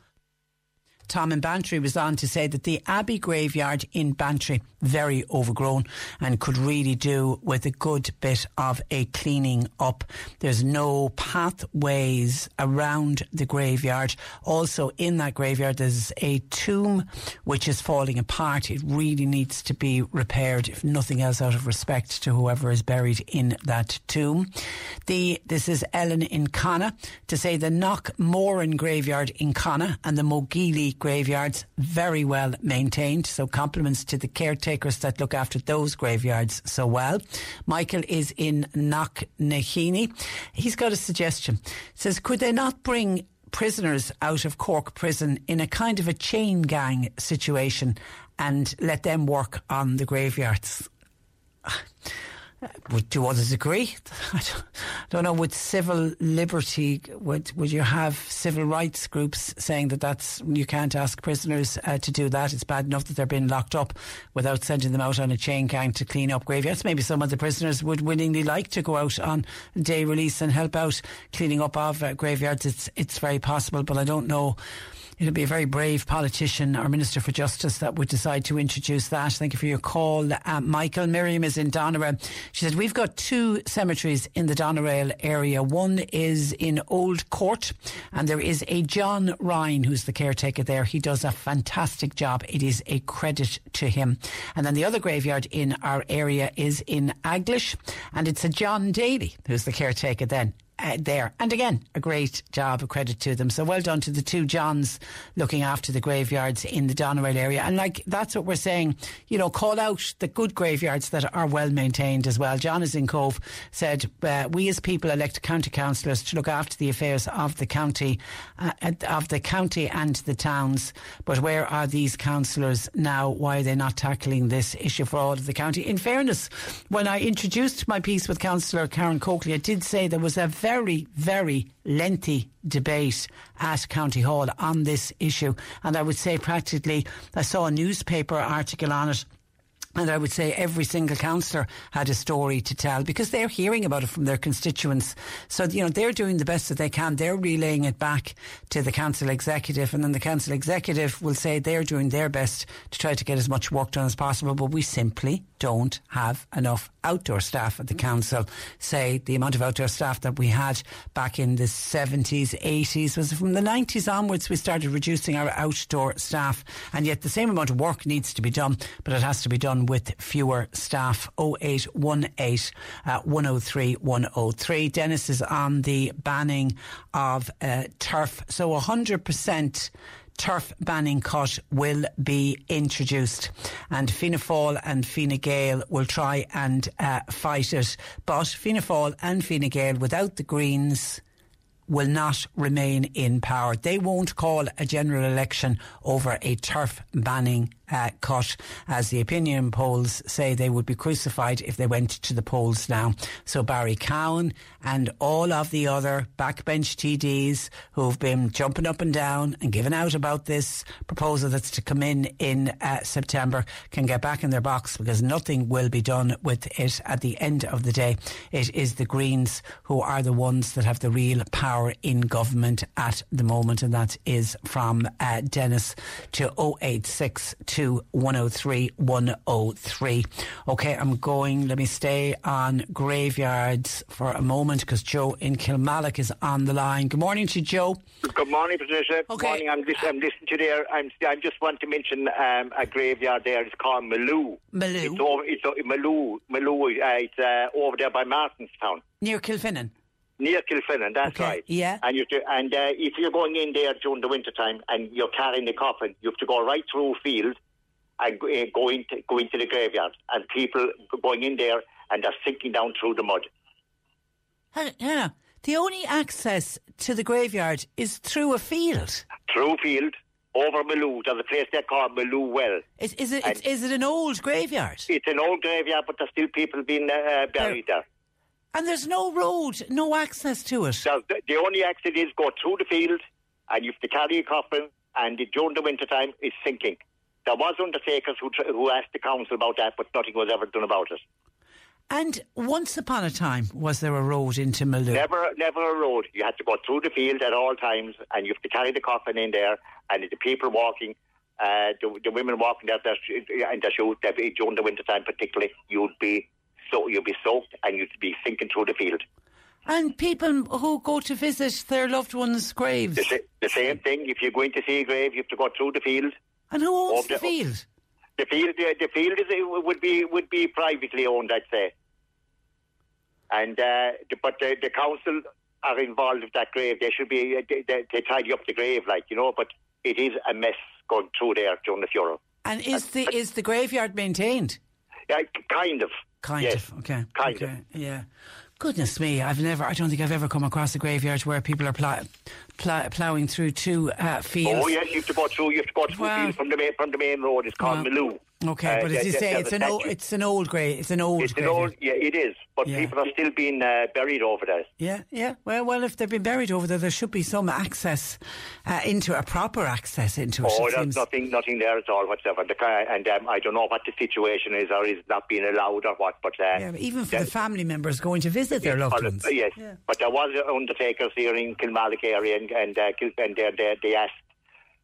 Tom in Bantry was on to say that the Abbey graveyard in Bantry very overgrown and could really do with a good bit of a cleaning up. There's no pathways around the graveyard. Also in that graveyard there's a tomb which is falling apart. It really needs to be repaired if nothing else out of respect to whoever is buried in that tomb. The this is Ellen in Conna to say the Knockmourne graveyard in Conna and the Mogeely graveyards very well maintained. So compliments to the caretakers that look after those graveyards so well. Michael is in Knocknaheeny. He's got a suggestion. says, could they not bring prisoners out of Cork prison in a kind of a chain gang situation and let them work on the graveyards? Would do others agree? I don't, don't, know. Would civil liberty would would you have civil rights groups saying that that's you can't ask prisoners uh, to do that? It's bad enough that they're being locked up without sending them out on a chain gang to clean up graveyards. Maybe some of the prisoners would willingly like to go out on day release and help out cleaning up of uh, graveyards. It's it's very possible, but I don't know It'll be a very brave politician or Minister for Justice that would decide to introduce that. Thank you for your call, uh, Michael. Miriam is in Doneraile. She said, We've got two cemeteries in the Doneraile area. One is in Old Court, and there is a John Ryan who's the caretaker there. He does a fantastic job. It is a credit to him. And then the other graveyard in our area is in Aglish, and it's a John Daly who's the caretaker then uh, there. And again, a great job, a credit to them. So well done to the two Johns looking after the graveyards in the Doneraile area. And like, that's what we're saying, you know, call out the good graveyards that are well maintained as well. John is in Cobh said, uh, we as people elect county councillors to look after the affairs of the county, uh, of the county and the towns. But where are these councillors now? Why are they not tackling this issue for all of the county? In fairness, when I introduced my piece with Councillor Karen Coakley, I did say there was a very, very lengthy debate at County Hall on this issue. And I would say practically, I saw a newspaper article on it and I would say every single councillor had a story to tell because they're hearing about it from their constituents. So, you know, they're doing the best that they can. They're relaying it back to the council executive and then the council executive will say they're doing their best to try to get as much work done as possible. But we simply don't have enough outdoor staff at the council. Say the amount of outdoor staff that we had back in the 70s, 80s was from the 90s onwards we started reducing our outdoor staff. And yet the same amount of work needs to be done, but it has to be done with fewer staff. 0818 uh, 103 103. Dennis is on the banning of uh, turf. So 100% turf banning cut will be introduced. And Fianna Fáil and Fine Gael will try and uh, fight it. But Fianna Fáil and Fine Gael, without the Greens, will not remain in power. They won't call a general election over a turf banning uh, cut, as the opinion polls say they would be crucified if they went to the polls now. So Barry Cowen and all of the other backbench TDs who've been jumping up and down and giving out about this proposal that's to come in in uh, September can get back in their box because nothing will be done with it at the end of the day. It is the Greens who are the ones that have the real power in government at the moment, and that is from uh, Dennis to 086 to 103 103. Okay, I'm going, let me stay on graveyards for a moment because Joe in Kilmallock is on the line. Good morning to Joe. Good morning, Patricia. Good morning. I'm, just, I'm listening to there. I'm, I just want to mention um, a graveyard there. It's called Maloo. Maloo? It's over, it's, Maloo, Maloo, uh, it's uh, over there by Martinstown. Near Kilfinane? Near Kilfinane, that's Okay, right. yeah. And you do, and uh, if you're going in there during the winter time and you're carrying the coffin, you have to go right through a field and go, uh, go into go into the graveyard. And people going in there and they're sinking down through the mud. Hang. The only access to the graveyard is through a field. Through field over Maloo. There's a place they call Maloo Well. Is, is it? Is, is it an old graveyard? It's an old graveyard, but there's still people being uh, buried there. And there's no road, no access to it. So the, the only access is go through the field, and you have to carry a coffin, and it- during the winter time, it's sinking. There was undertakers who who asked the council about that, but nothing was ever done about it. And once upon a time, was there a road into Maloo? Never, never a road. You had to go through the field at all times, and you have to carry the coffin in there, and the people walking, uh, the, the women walking there, there in their shoes, during the winter time particularly, you'd be so you'd be soaked, and you'd be sinking through the field. And people who go to visit their loved ones' graves. The, the same thing. If you're going to see a grave, you have to go through the field. And who owns the the- field? The field, the, the field is, uh, would be would be privately owned, I'd say. And uh, the, but the, the council are involved with that grave. They should be uh, they, they, they tidy up the grave, like you know. But it is a mess going through there during the funeral. And is the is the graveyard maintained? Yeah, kind of. Kind yes. of. Okay. Kind okay. Yeah. Goodness me, I've never. I don't think I've ever come across a graveyard where people are plow, plow, ploughing through two uh, fields. Oh yes, you have to go through. You have to go through Wow. field from the main from the main road. It's called. Maloo. Okay, Uh, but as you say, it's an. It's an old grave. It's an old. It's an old. Yeah, it is. But Yeah. people are still being uh, buried over there. Yeah, yeah. Well, well, if they've been buried over there, there should be some access uh, into a proper access into it. Oh, it there's seems. nothing, nothing there at all whatsoever. And um, I don't know what the situation is, or is not being allowed, or what. But uh, Yeah, but even for the family members going to visit their loved ones. Yes, but there was undertakers here in Kilmallock area, and and, uh, and they, they, asked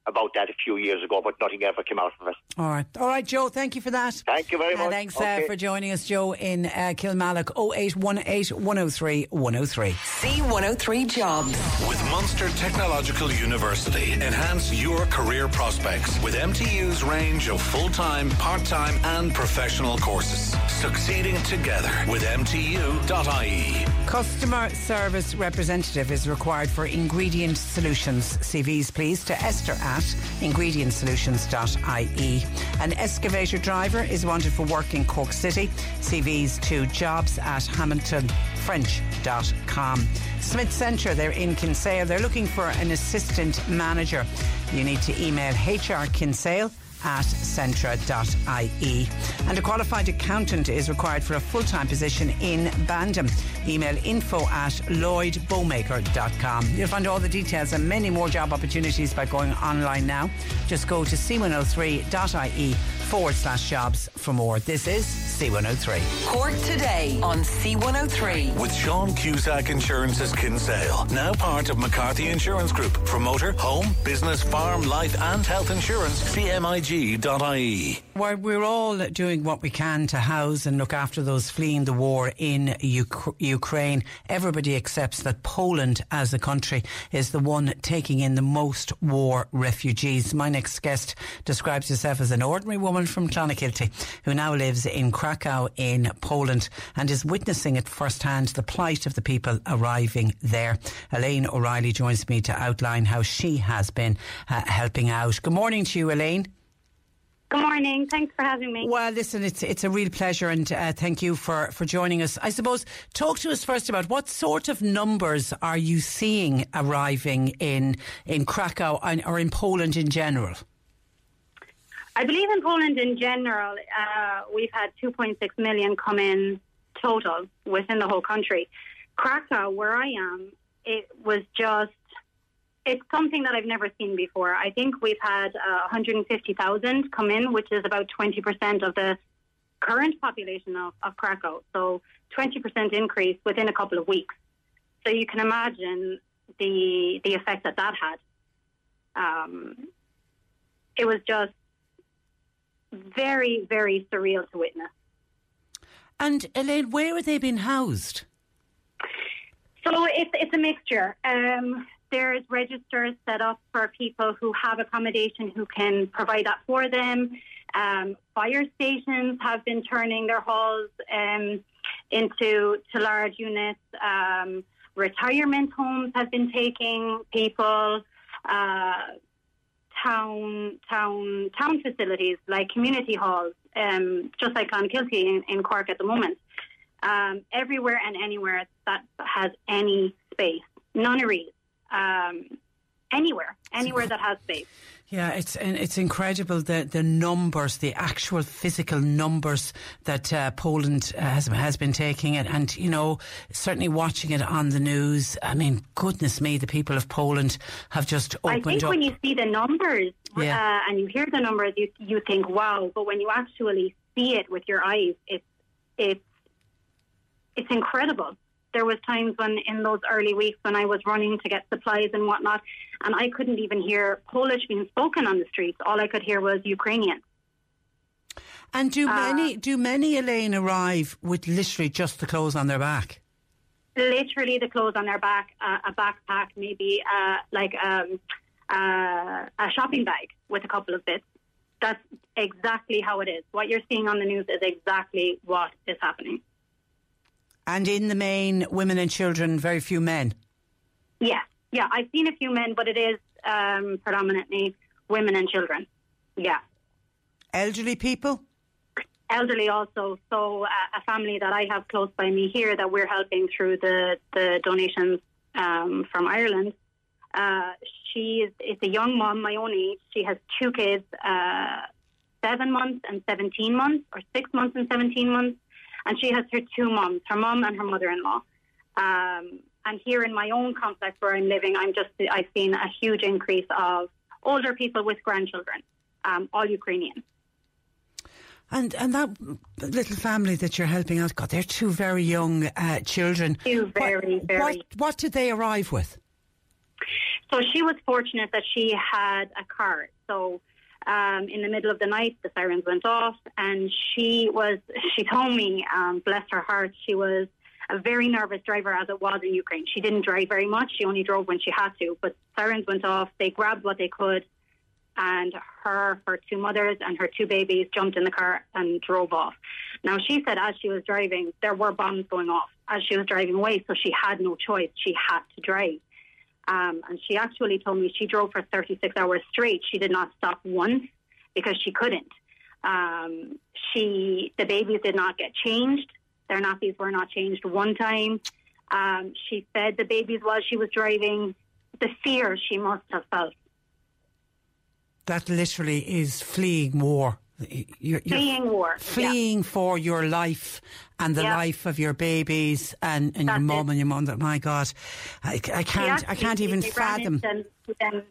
about that a few years ago, but nothing ever came out of it. All right. All right, Joe, thank you for that. Thank you very much. Uh, thanks Okay. uh, for joining us, Joe, in uh, Kilmallock 0818 103 103. C103 Jobs. With Munster Technological University, enhance your career prospects with MTU's range of full-time, part-time and professional courses. Succeeding together with MTU.ie. Customer service representative is required for Ingredient Solutions. CVs, please, to Esther at ingredientsolutions.ie. An excavator driver is wanted for work in Cork City. CVs to jobs at hamiltonfrench.com. Smith Centra, they're in Kinsale. They're looking for an assistant manager. You need to email hrkinsale at centra.ie. And a qualified accountant is required for a full time position in Bandon. Email info at lloydbowmaker.com. You'll find all the details and many more job opportunities by going online now. Just go to c103.ie forward slash jobs for more. This is C103. Cork today on C103. With Sean Cusack Insurance's Kinsale, now part of McCarthy Insurance Group. For motor, home, business, farm, life and health insurance, cmig.ie. We're, we're all doing what we can to house and look after those fleeing the war in Uk- Ukraine. Everybody accepts that Poland as a country is the one taking in the most war refugees. My next guest describes herself as an ordinary woman from Clonakilty who now lives in Krakow in Poland and is witnessing at first hand the plight of the people arriving there. Elaine O'Reilly joins me to outline how she has been uh, helping out. Good morning to you, Elaine. Good morning. Thanks for having me. Well, listen, it's it's a real pleasure, and uh, thank you for, for joining us. I suppose talk to us first about what sort of numbers are you seeing arriving in in Krakow and, or in Poland in general? I believe in Poland in general, uh, we've had 2.6 million come in total within the whole country. Krakow, where I am, it was just, it's something that I've never seen before. I think we've had uh, 150,000 come in, which is about 20% of the current population of, of Krakow. So 20% increase within a couple of weeks. So you can imagine the the effect that that had. Um, it was just very, very surreal to witness. And Elaine, where are they being housed? So it's it's a mixture. Um, there's registers set up for people who have accommodation who can provide that for them. Um, fire stations have been turning their halls um, into to large units. Um, retirement homes have been taking people. Uh, town town town facilities like community halls, um, just like Clonakilty in, in Cork at the moment. Um, everywhere and anywhere that has any space, nunneries, um, anywhere, anywhere that has space. Yeah, it's and it's incredible the the numbers, the actual physical numbers that uh, Poland uh, has has been taking, and, and you know certainly watching it on the news. I mean, goodness me, the people of Poland have just opened I think up. when you see the numbers Yeah. uh, and you hear the numbers, you you think wow, but when you actually see it with your eyes, it's it's it's incredible. There was times when in those early weeks when I was running to get supplies and whatnot, and I couldn't even hear Polish being spoken on the streets. All I could hear was Ukrainian. and do uh, many do many Elaine arrive with literally just the clothes on their back? Literally, the clothes on their back, uh, a backpack, maybe uh, like um, uh, a shopping bag with a couple of bits. That's exactly how it is. What you're seeing on the news is exactly what is happening. And in the main, women and children, very few men. Yeah, yeah. I've seen a few men, but it is um, predominantly women and children. Yeah, Elderly people? elderly also. So uh, a family that I have close by me here that we're helping through the the donations um, from Ireland. Uh, she is it's a young mom, my own age. She has two kids, uh, seven months and seventeen months, or six months and seventeen months, and she has her two moms, her mom and her mother-in-law. Um, and here in my own complex where I'm living, I'm just I've seen a huge increase of older people with grandchildren, um, all Ukrainian. And and that little family that you're helping out, God, they're two very young uh, children. Two very, what, very- What, what did they arrive with? So she was fortunate that she had a car. So um, in the middle of the night, the sirens went off, and she was. She told me, um, bless her heart, she was a very nervous driver as it was in Ukraine. She didn't drive very much. She only drove when she had to. But sirens went off. They grabbed what they could, and her, her two mothers, and her two babies jumped in the car and drove off. Now she said as she was driving, there were bombs going off as she was driving away, so she had no choice. She had to drive. Um, and she actually told me she drove for 36 hours straight. She did not stop once because she couldn't. Um, she, the babies did not get changed. Their nappies were not changed one time. Um, she fed the babies while she was driving. The fear she must have felt. That literally is fleeing war. You're, you're fleeing war. Fleeing yeah. for your life and the yeah. life of your babies and, and your mum and your mother. My God, I, I can't. I can't even fathom. Them,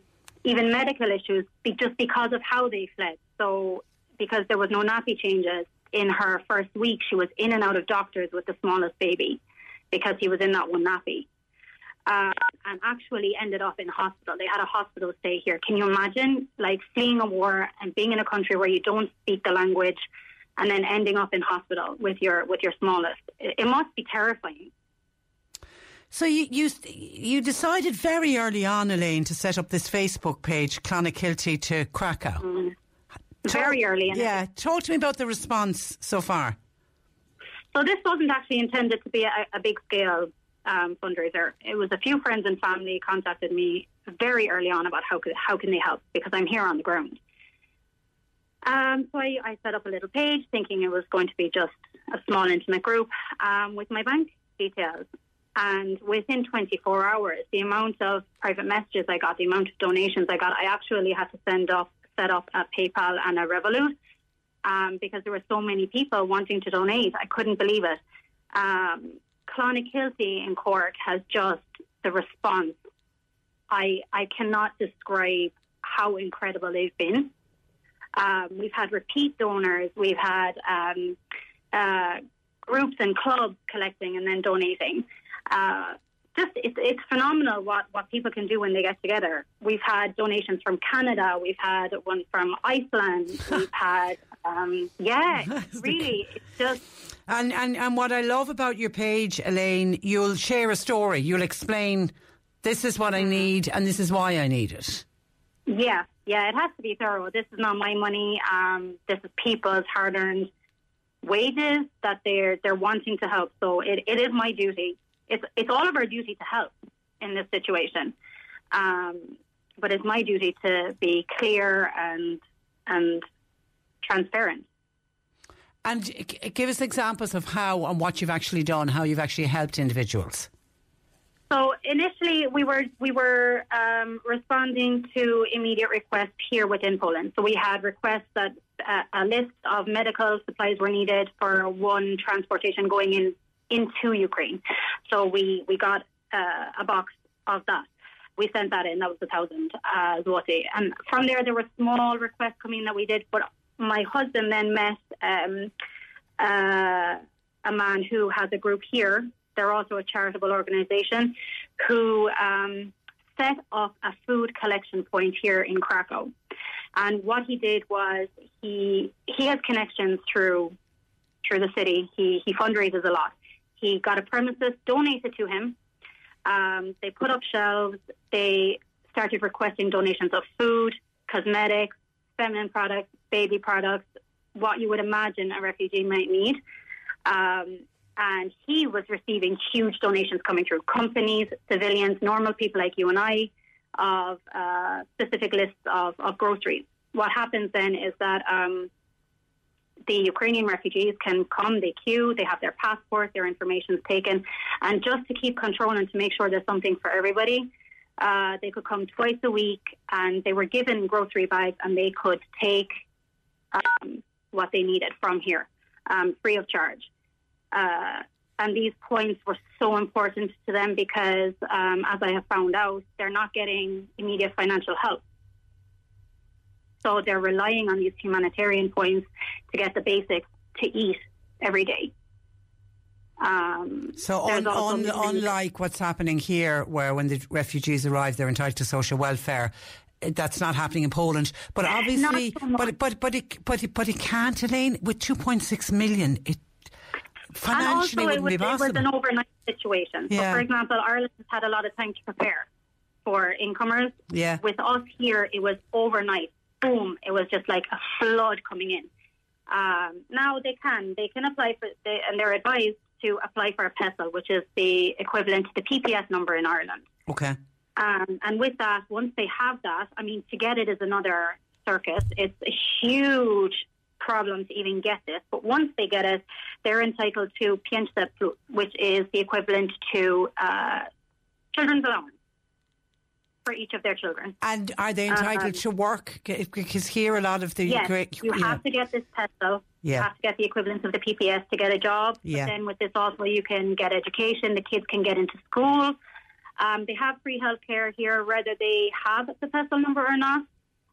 even medical issues just because of how they fled. So because there was no nappy changes in her first week, she was in and out of doctors with the smallest baby because he was in that one nappy uh, and actually ended up in hospital. They had a hospital stay here. Can you imagine, like, fleeing a war and being in a country where you don't speak the language, and then ending up in hospital with your with your smallest? It, it must be terrifying. So you, you you decided very early on, Elaine, to set up this Facebook page, Clonakilty to Krakow. Mm. Very early. Yeah, talk to me about the response so far. So this wasn't actually intended to be a, a big scale um, fundraiser. It was a few friends and family contacted me very early on about how could, how can they help because I'm here on the ground. Um, so I, I, set up a little page thinking it was going to be just a small intimate group um, with my bank details. And within 24 hours, the amount of private messages I got, the amount of donations I got, I actually had to send off, set up a PayPal and a Revolut um, because there were so many people wanting to donate. I couldn't believe it. Um, Clonakilty in Cork has just the response. I I cannot describe how incredible they've been. Um, we've had repeat donors. We've had um, uh, groups and clubs collecting and then donating. Uh, just it's, it's phenomenal what, what people can do when they get together. We've had donations from Canada. We've had one from Iceland. We've had um, yeah, really, it's just. And, and and what I love about your page, Elaine, you'll share a story. You'll explain, this is what I mm-hmm. need, and this is why I need it. Yeah, yeah, it has to be thorough. This is not my money. Um, this is people's hard-earned wages that they're they're wanting to help. So it, it is my duty. It's it's all of our duty to help in this situation. Um, but it's my duty to be clear and and transparent. And give us examples of how and what you've actually done, how you've actually helped individuals. So initially, we were we were um, responding to immediate requests here within Poland. So we had requests that uh, a list of medical supplies were needed for one transportation going in into Ukraine. So we we got uh, a box of that. We sent that in. That was a thousand uh, zloty, and from there there were small requests coming that we did, but my husband then met um, uh, a man who has a group here. They're also a charitable organisation who um, set up a food collection point here in Krakow. And what he did was he he has connections through through the city. He he fundraises a lot. He got a premises donated to him. Um, they put up shelves. They started requesting donations of food, cosmetics, feminine products, baby products, what you would imagine a refugee might need. Um, and he was receiving huge donations coming through companies, civilians, normal people like you and I, of uh, specific lists of, of groceries. What happens then is that um, the Ukrainian refugees can come, they queue, they have their passport, their information is taken, and just to keep control and to make sure there's something for everybody, uh, they could come twice a week and they were given grocery bags and they could take um, what they needed from here um, free of charge. Uh, and these points were so important to them because, um, as I have found out, they're not getting immediate financial help. So they're relying on these humanitarian points to get the basics to eat every day. Um, So, there's un, also un, unlike what's happening here, where when the refugees arrive, they're entitled to social welfare. eh, That's not happening in Poland, but obviously, so but but but it but it, but it can't, Elaine. With two point six million, it and financially also it was, be it was an overnight situation. Yeah. So, for example, Ireland has had a lot of time to prepare for incomers. Yeah. With us here, it was overnight. Boom! It was just like a flood coming in. Um, now they can they can apply for they, and they're advised to apply for a PESEL, which is the equivalent to the PPS number in Ireland. okay. Um, and with that, once they have that, I mean, to get it is another circus. It's a huge problem to even get this. But once they get it, they're entitled to Piensa which is the equivalent to uh, children's allowance for each of their children. And are they entitled Um, to work? Because here a lot of the yes, great- you have to get this PESEL. You Yeah. have to get the equivalent of the PPS to get a job. Yeah. But then with this also, you can get education. The kids can get into school. Um, they have free healthcare here, whether they have the PESEL number or not.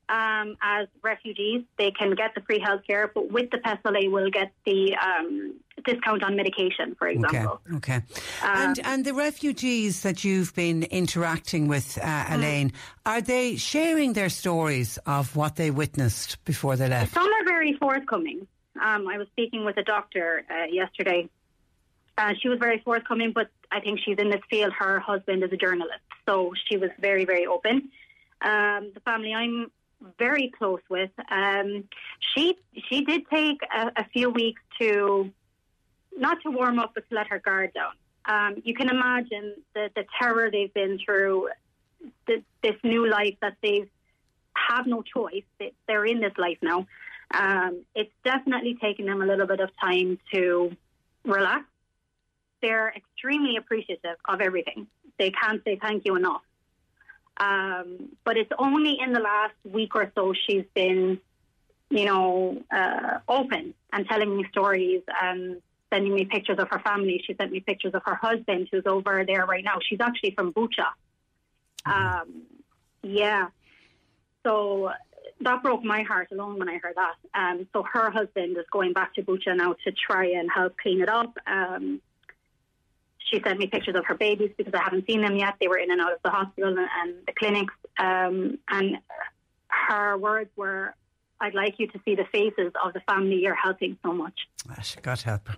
Um, as refugees, they can get the free healthcare, but with the PESEL, they will get the um, discount on medication, for example. okay. Um, and and the refugees that you've been interacting with, uh, Mm. Elaine, are they sharing their stories of what they witnessed before they left? Some are very forthcoming. Um, I was speaking with a doctor uh, yesterday. Uh, she was very forthcoming, but I think she's in this field. Her husband is a journalist, so she was very, very open. Um, the family I'm very close with, um, she she did take a, a few weeks to not to warm up, but to let her guard down. Um, you can imagine the, the terror they've been through, the, this new life that they've no choice. They- They're in this life now. Um, it's definitely taken them a little bit of time to relax. They're extremely appreciative of everything. They can't say thank you enough. Um, but it's only in the last week or so she's been, you know, uh, open and telling me stories and sending me pictures of her family. She sent me pictures of her husband who's over there right now. She's actually from Bucha. Um, yeah. So that broke my heart alone when I heard that. Um, so her husband is going back to Bucha now to try and help clean it up. Um, she sent me pictures of her babies because I haven't seen them yet. They were in and out of the hospital and, and the clinics. Um, and her words were, I'd like you to see the faces of the family you're helping so much. She God help her.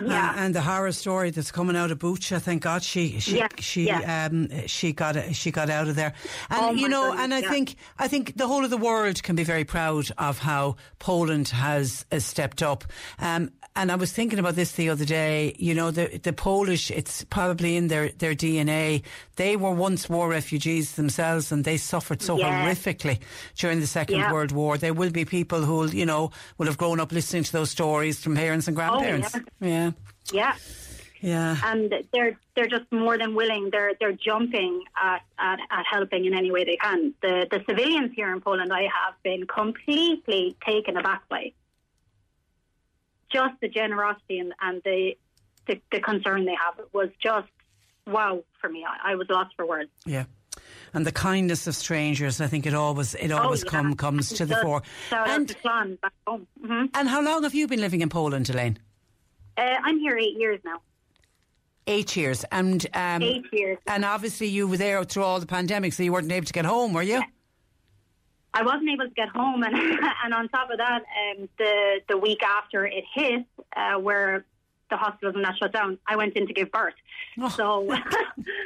Yeah. Uh, and the horror story that's coming out of Bucha, thank God she she Yeah, she yeah. um she got she got out of there. And Oh, you know, goodness, and I yeah. think I think the whole of the world can be very proud of how Poland has uh, stepped up. Um, and I was thinking about this the other day. You know, the the Polish, it's probably in their their DNA. They were once war refugees themselves, and they suffered so horrifically during the Second. World War. They There will be people who, you know, will have grown up listening to those stories from parents and oh, grandparents. Oh, yeah. yeah. Yeah. Yeah. and they're they're just more than willing. They're they're jumping at, at, at helping in any way they can. The the civilians here in Poland, I have been completely taken aback by. Just the generosity and, and the, the the concern they have It was just wow for me. I, I was lost for words. Yeah. And the kindness of strangers, I think it always it always Oh, yeah. come comes to the fore. And to Flan back home. hmm and how long have you been living in Poland, Elaine? Uh, I'm here eight years now. Eight years. And um, Eight years. And obviously you were there through all the pandemic, so you weren't able to get home, were you? I wasn't able to get home, and and on top of that, um, the the week after it hit, uh, where the hospitals and that shut down, I went in to give birth. Oh. So,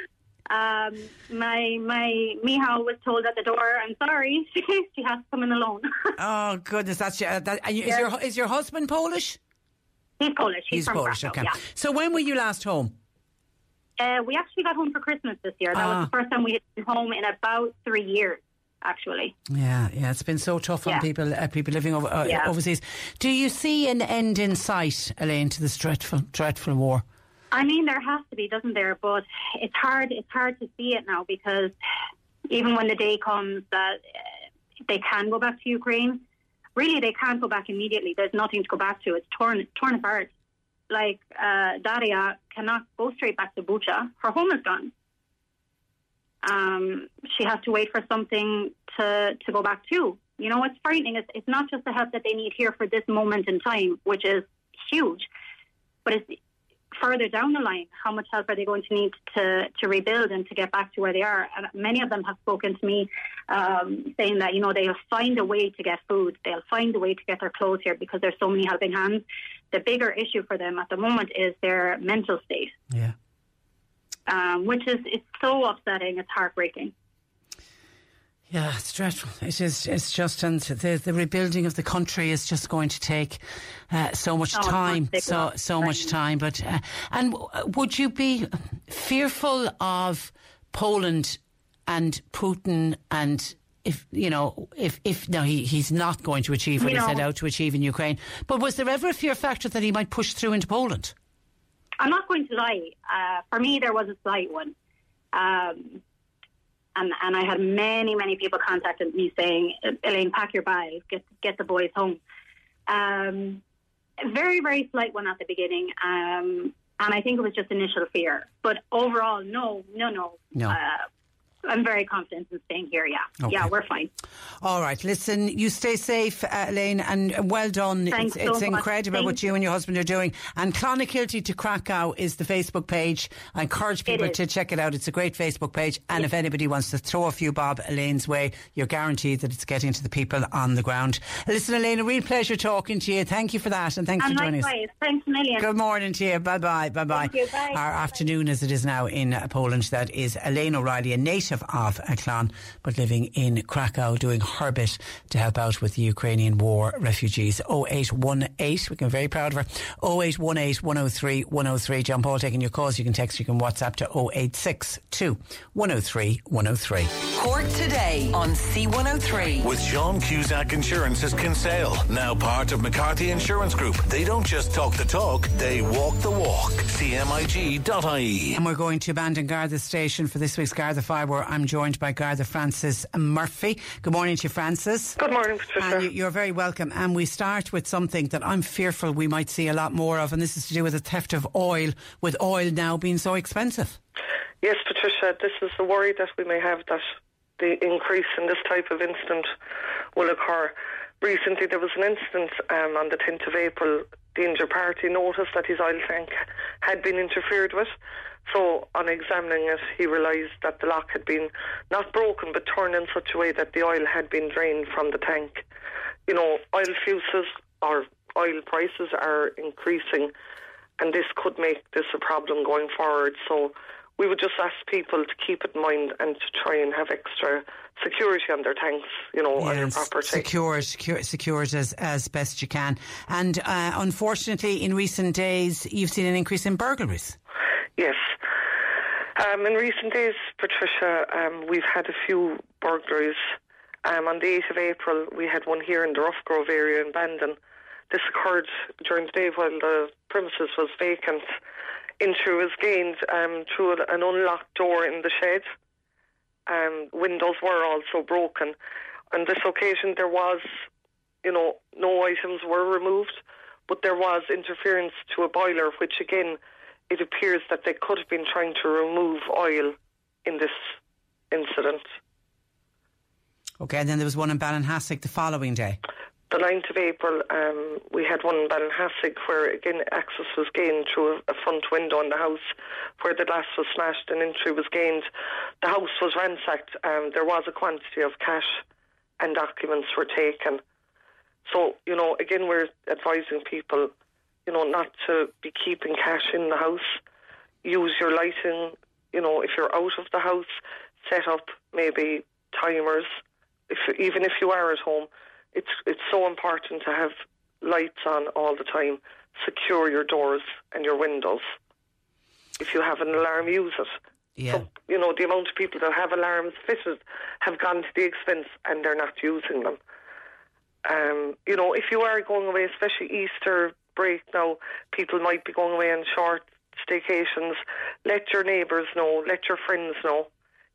um, my my Michal was told at the door, "I'm sorry, she has to come in alone." Oh goodness, that's your, that, you- is your is your husband Polish? He's Polish. He's, He's from Polish. Krakow, Okay. Yeah. So when were you last home? Uh, we actually got home for Christmas this year. That Ah. was the first time we had been home in about three years, actually. Yeah, yeah, it's been so tough on Yeah. people uh, people living over, uh, Yeah. overseas. Do you see an end in sight, Elaine, to this dreadful dreadful war? I mean, there has to be, doesn't there? But it's hard. It's hard to see it now because even when the day comes that uh, they can go back to Ukraine, really they can't go back immediately. There's nothing to go back to. It's torn, torn apart. Like uh, Daria cannot go straight back to Bucha. Her home is gone. Um, she has to wait for something to to go back to. You know, what's frightening. It's, it's not just the help that they need here for this moment in time, which is huge, but it's further down the line, how much help are they going to need to, to rebuild and to get back to where they are? And many of them have spoken to me um, saying that, you know, they'll find a way to get food, they'll find a way to get their clothes here because there's so many helping hands. The bigger issue for them at the moment is their mental state. Yeah. Um, which is it's so upsetting, it's heartbreaking. Yeah, it's dreadful. It is. It's just, and the the rebuilding of the country is just going to take uh, so much Oh, time, so so much time. But uh, and w- would you be fearful of Poland and Putin and? If you know, if if no, he, he's not going to achieve what You he set know- out to achieve in Ukraine. But was there ever a fear factor that he might push through into Poland? I'm not going to lie. Uh, for me, there was a slight one. Um, and, and I had many, many people contacted me saying, Elaine, pack your bags, get, get the boys home. Um, very, very slight one at the beginning. Um, and I think it was just initial fear. But overall, no, no, no. No. Uh, I'm very confident in staying here, yeah. Okay. Yeah, we're fine. All right, listen, you stay safe, uh, Elaine, and well done. Thanks it's so it's incredible Thank what you and your husband are doing. And Clonakilty to Krakow is the Facebook page. I encourage people to check it out. It's a great Facebook page. And if anybody wants to throw a few bob Elaine's way, you're guaranteed that it's getting to the people on the ground. Listen, Elaine, a real pleasure talking to you. Thank you for that, and thanks And for joining us. thanks a million. Good morning to you. Bye bye. Bye bye. Thank you. Bye. Our afternoon, as it is now in Poland, that is Elaine O'Reilly, a native of uh, Clon, but living in Krakow, doing her bit to help out with the Ukrainian war refugees. 0818, we can be very proud of her. 0818 103 103. John Paul taking your calls. You can text, you can WhatsApp to 0862 103 103. Cork today on C103. With Sean Cusack Insurance's Kinsale, now part of McCarthy Insurance Group. They don't just talk the talk, they walk the walk. CMIG.ie. And we're going to Bandon Garda Station for this week's Garda Fire, I'm joined by Garda Francis Murphy. Good morning to you, Francis. Good morning, Patricia. And you- you're very welcome. And we start with something that I'm fearful we might see a lot more of, and this is to do with the theft of oil, with oil now being so expensive. Yes, Patricia, this is the worry that we may have that the increase in this type of incident will occur. Recently, there was an incident um, on the 10th of April. The injured party noticed that his oil tank had been interfered with. So, on examining it, he realised that the lock had been not broken but turned in such a way that the oil had been drained from the tank. You know, oil fuses or oil prices are increasing, and this could make this a problem going forward. So, we would just ask people to keep it in mind and to try and have extra security on their tanks, you know, on their property. secure, secure, secure it as, as best you can. And uh, unfortunately, in recent days, you've seen an increase in burglaries. Yes. Um, in recent days, Patricia, um, we've had a few burglaries. Um, on the 8th of April, we had one here in the Rough Grove area in Bandon. This occurred during the day while the premises was vacant. Entry was gained um, through an unlocked door in the shed. Um, windows were also broken. On this occasion, there was, you know, no items were removed, but there was interference to a boiler, which again, it appears that they could have been trying to remove oil in this incident. Okay, and then there was one in Ballinhassig the following day. The 9th of April, um, we had one in Ballinhassig where again access was gained through a, a front window in the house where the glass was smashed and entry was gained. The house was ransacked. Um, there was a quantity of cash and documents were taken. So, you know, again, we're advising people, you know, not to be keeping cash in the house. Use your lighting, you know, if you're out of the house, set up maybe timers. If even if you are at home, it's it's so important to have lights on all the time. Secure your doors and your windows. If you have an alarm, use it. Yeah. So, you know, the amount of people that have alarms fitted have gone to the expense and they're not using them. Um, you know, if you are going away, especially Easter break now, people might be going away on short staycations. Let your neighbours know, let your friends know.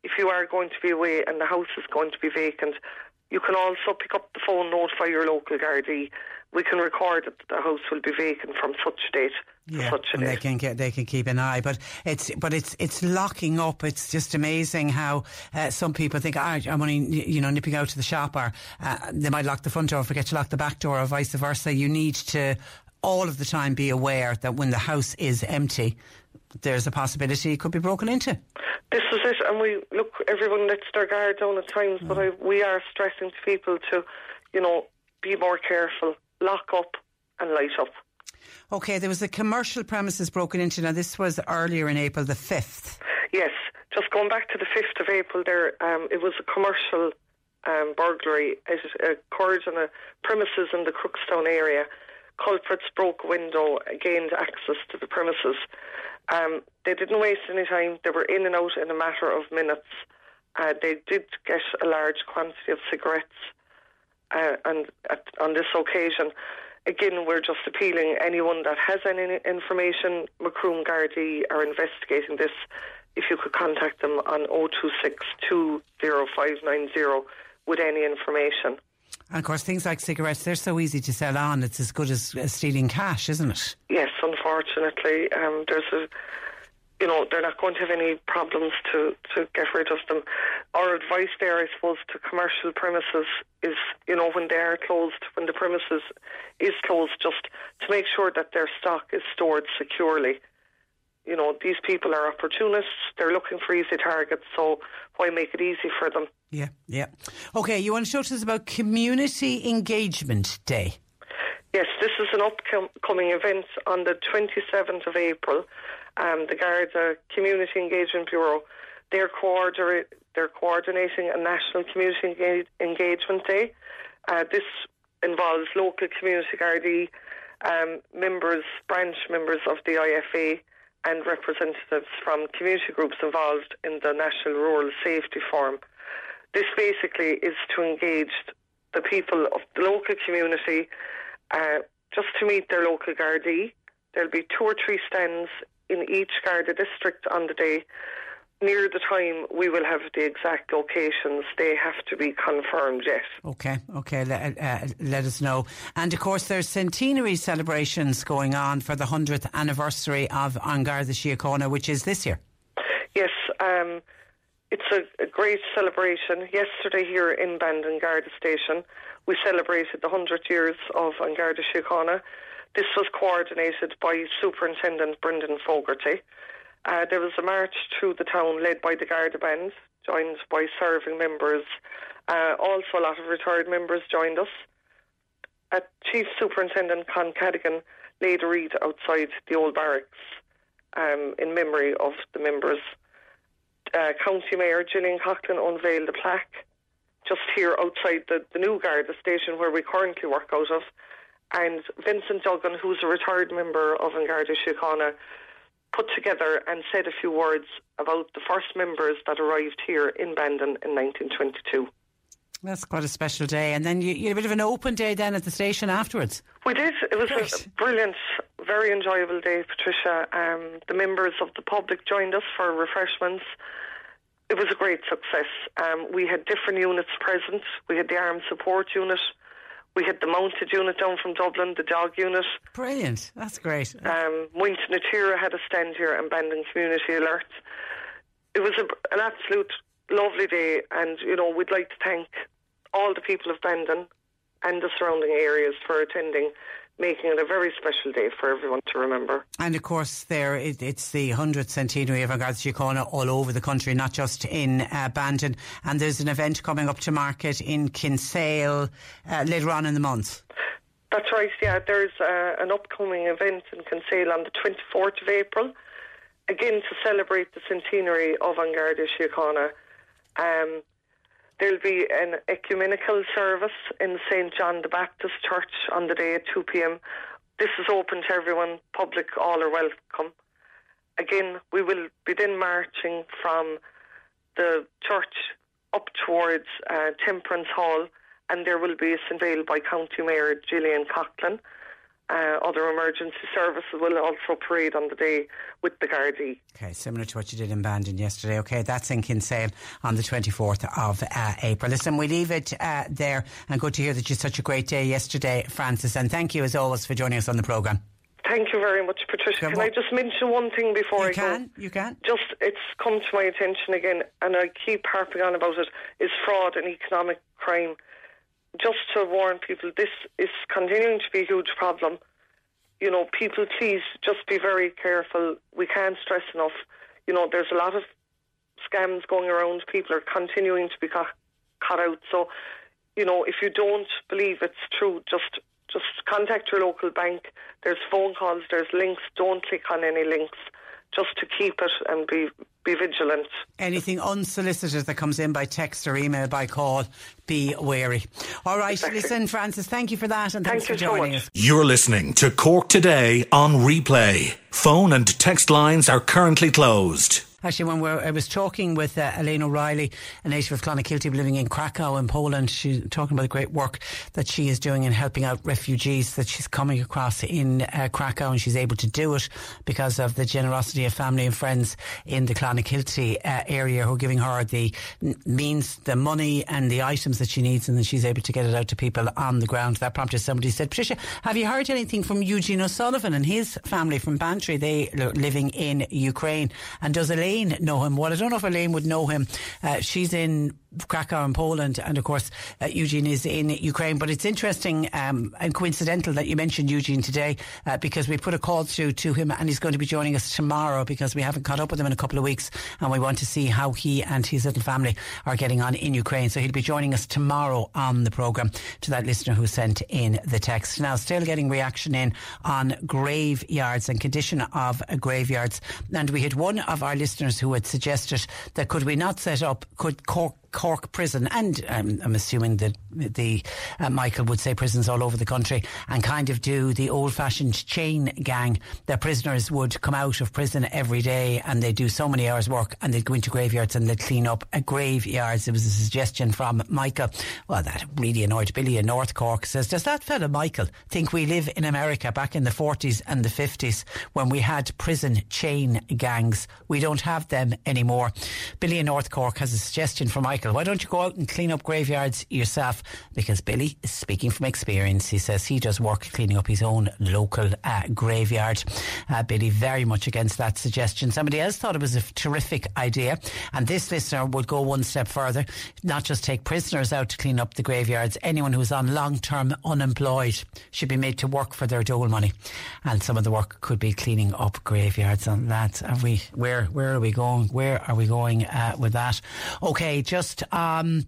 If you are going to be away and the house is going to be vacant, you can also pick up the phone, notify your local Gardaí. We can record that the house will be vacant from such date Yeah, such they can get they can keep an eye, but it's but it's it's locking up. It's just amazing how uh, some people think ah, I'm only you know nipping out to the shop, or uh, they might lock the front door, forget to lock the back door, or vice versa. You need to all of the time be aware that when the house is empty, there's a possibility it could be broken into. This is it, and we look. Everyone lets their guard down at times, mm. but I, we are stressing to people to, you know, be more careful, lock up, and light up. Okay, there was a commercial premises broken into. Now, this was earlier in April the 5th. Yes, just going back to the 5th of April there, um, it was a commercial um, burglary. It occurred on a premises in the Crookstown area. Culprits broke a window, gained access to the premises. Um, they didn't waste any time. They were in and out in a matter of minutes. Uh, they did get a large quantity of cigarettes, uh, and at, on this occasion, again, we're just appealing anyone that has any information. Macroom Gardaí are investigating this. If you could contact them on 026 20590 with any information. And of course, things like cigarettes, they're so easy to sell on. It's as good as, stealing cash, isn't it? Yes, unfortunately. Um, there's a, you know, they're not going to have any problems to, to get rid of them. Our advice there, I suppose, to commercial premises is, you know, when they are closed, when the premises is closed, just to make sure that their stock is stored securely you know, these people are opportunists. They're looking for easy targets, so why make it easy for them? Yeah, yeah. Okay, you want to talk to us about Community Engagement Day? Yes, this is an upcoming event on the 27th of April. Um, the Garda Community Engagement Bureau, they're, they're coordinating a National Community Engage- Engagement Day. Uh, this involves local community Gardaí, um, members, branch members of the IFA, and representatives from community groups involved in the National Rural Safety Forum. This basically is to engage the people of the local community uh, just to meet their local Gardaí. There'll be two or three stands in each Garda district on the day near the time we will have the exact locations. They have to be confirmed yet. Okay, okay, let, uh, let us know. And of course, there's centenary celebrations going on for the 100th anniversary of An Garda Síochána, which is this year. Yes, um, it's a, a, great celebration. Yesterday here in Bandon Garda Station, we celebrated the 100 years of An Garda Síochána. This was coordinated by Superintendent Brendan Fogarty. Uh, there was a march through the town led by the Garda Band, joined by serving members. Uh, also, a lot of retired members joined us. Uh, Chief Superintendent Con Cadogan laid a wreath outside the old barracks um, in memory of the members. Uh, County Mayor Gillian Coughlan unveiled a plaque just here outside the, the new Garda station where we currently work out of. And Vincent Duggan, who's a retired member of An Garda Síochána, put together and said a few words about the first members that arrived here in Bandon in 1922. That's quite a special day. And then you, you, had a bit of an open day then at the station afterwards. We did. It was Great. a brilliant, very enjoyable day, Patricia. Um, the members of the public joined us for refreshments. It was a great success. Um, we had different units present. We had the armed support unit. We had the mounted unit down from Dublin, the dog unit. Brilliant. That's great. Um, Muintir na Tíre had a stand here and Bandon Community Alert. It was a, an absolute lovely day, and, you know, we'd like to thank all the people of Bandon and the surrounding areas for attending making it a very special day for everyone to remember. And of course, there it, it's the 100th centenary of An Garda Síochána all over the country, not just in uh, Bandon. And there's an event coming up to market in Kinsale uh, later on in the month. That's right, yeah. There's uh, an upcoming event in Kinsale on the 24th of April, again to celebrate the centenary of An Garda Síochána. Um, There'll be an ecumenical service in St. John the Baptist Church on the day at 2 p.m. This is open to everyone, public, all are welcome. Again, we will be then marching from the church up towards uh, Temperance Hall, and there will be a unveiled by County Mayor Gillian Coughlan. Uh, other emergency services will also parade on the day with the Gardaí. Okay, similar to what you did in Bandon yesterday. Okay, that's in Kinsale on the 24th of uh, April. Listen, we leave it uh, there and good to hear that you had such a great day yesterday, Francis. And thank you as always for joining us on the programme. Thank you very much, Patricia. Can I just mention one thing before you I can, go? You can. Just, it's come to my attention again, and I keep harping on about it, is fraud and economic crime just to warn people, this is continuing to be a huge problem. you know, people, please just be very careful. We can't stress enough. You know, there's a lot of scams going around. People are continuing to be caught out. So, you know, if you don't believe it's true, just just contact your local bank. There's phone calls, there's links. Don't click on any links just to keep it and be be vigilant. Anything unsolicited that comes in by text or email by call, be wary. All right, exactly. listen, Francis, thank you for that and thanks thank for joining so us. You're listening to Cork Today on replay. Phone and text lines are currently closed. Actually, when I was talking with uh, Elaine O'Reilly, a native of Clonakilty living in Krakow in Poland, she's talking about the great work that she is doing in helping out refugees that she's coming across in uh, Krakow and she's able to do it because of the generosity of family and friends in the Clonakilty uh, area who are giving her the means, the money and the items that she needs and then she's able to get it out to people on the ground. That prompted somebody said, Patricia, have you heard anything from Eugene O'Sullivan and his family from Bantry? They are living in Ukraine. And does Elaine Elaine know him. Well, I don't know if Elaine would know him. Uh, she's in Krakow in Poland, and of course, uh, Eugene is in Ukraine. But it's interesting um, and coincidental that you mentioned Eugene today uh, because we put a call through to him, and he's going to be joining us tomorrow because we haven't caught up with him in a couple of weeks, and we want to see how he and his little family are getting on in Ukraine. So he'll be joining us tomorrow on the programme to that listener who sent in the text. Now, still getting reaction in on graveyards and condition of graveyards. And we had one of our listeners who had suggested that could we not set up, could Cork Cork prison, and um, I'm assuming that the uh, Michael would say prisons all over the country, and kind of do the old-fashioned chain gang. The prisoners would come out of prison every day, and they do so many hours work, and they'd go into graveyards and they'd clean up graveyards. It was a suggestion from Michael. Well, that really annoyed Billy in North Cork. Says, does that fella Michael think we live in America back in the 40s and the 50s when we had prison chain gangs? We don't have them anymore. Billy in North Cork has a suggestion for Michael. Why don't you go out and clean up graveyards yourself? Because Billy is speaking from experience. He says he does work cleaning up his own local uh, graveyard. Uh, Billy very much against that suggestion. Somebody else thought it was a terrific idea, and this listener would go one step further, not just take prisoners out to clean up the graveyards. Anyone who's on long-term unemployed should be made to work for their dole money, and some of the work could be cleaning up graveyards. And that, are we? Where where are we going? Where are we going uh, with that? Okay, just um,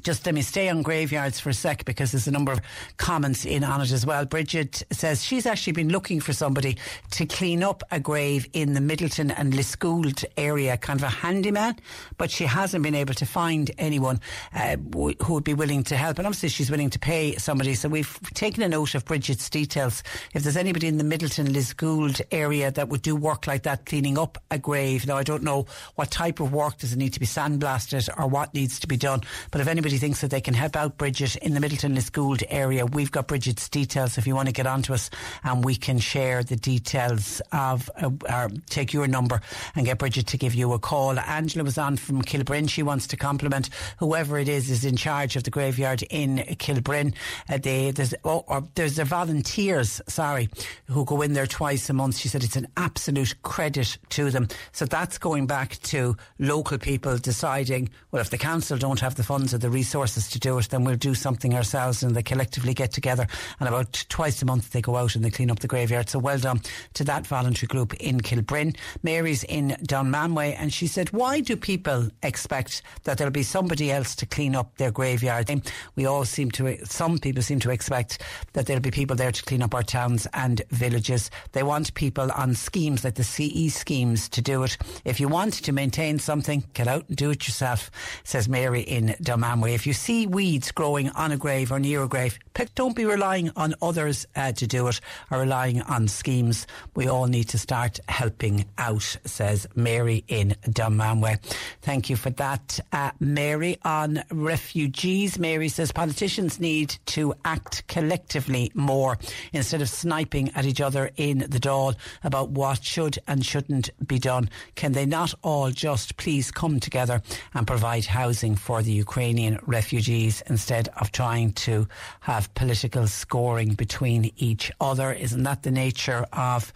just let me stay on graveyards for a sec because there's a number of comments in on it as well. Bridget says she's actually been looking for somebody to clean up a grave in the Midleton and Liskeard area, kind of a handyman, but she hasn't been able to find anyone uh, who would be willing to help. And obviously, she's willing to pay somebody. So we've taken a note of Bridget's details. If there's anybody in the Midleton Liskeard area that would do work like that, cleaning up a grave, now I don't know what type of work does it need to be sandblasted or what needs to be done, but if anybody anybody thinks that they can help out Bridget in the Midleton Liskeard area, we've got Bridget's details if you want to get onto us and we can share the details of, uh, or take your number and get Bridget to give you a call. Angela was on from Kilbrin. She wants to compliment whoever it is is in charge of the graveyard in Kilbrin. Uh, they, there's, oh, or there's the volunteers, sorry, who go in there twice a month. She said it's an absolute credit to them. So that's going back to local people deciding, well, if the council don't have the funds or the resources to do it, then we'll do something ourselves and they collectively get together and about twice a month they go out and they clean up the graveyard. So well done to that voluntary group in Kilbrin. Mary's in Dunmanway and she said, why do people expect that there'll be somebody else to clean up their graveyard? We all seem to, some people seem to expect that there'll be people there to clean up our towns and villages. They want people on schemes like the CE schemes to do it. If you want to maintain something, get out and do it yourself, says Mary in Dunmanway way. If you see weeds growing on a grave or near a grave, don't be relying on others uh, to do it or relying on schemes. We all need to start helping out, says Mary in Dunmanway. Thank you for that, uh, Mary. On refugees, Mary says politicians need to act collectively more instead of sniping at each other in the Dáil about what should and shouldn't be done. Can they not all just please come together and provide housing for the Ukrainian refugees instead of trying to have political scoring between each other. Isn't that the nature of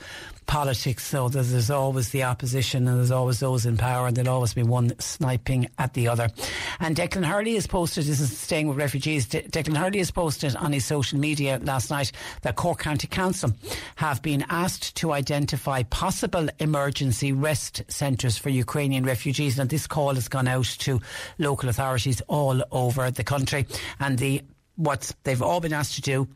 politics, so there's, there's always the opposition and there's always those in power, and there'll always be one sniping at the other. And Declan Hurley has posted, this is staying with refugees, De- Declan Hurley has posted on his social media last night that Cork County Council have been asked to identify possible emergency rest centres for Ukrainian refugees. And this call has gone out to local authorities all over the country. And the what they've all been asked to do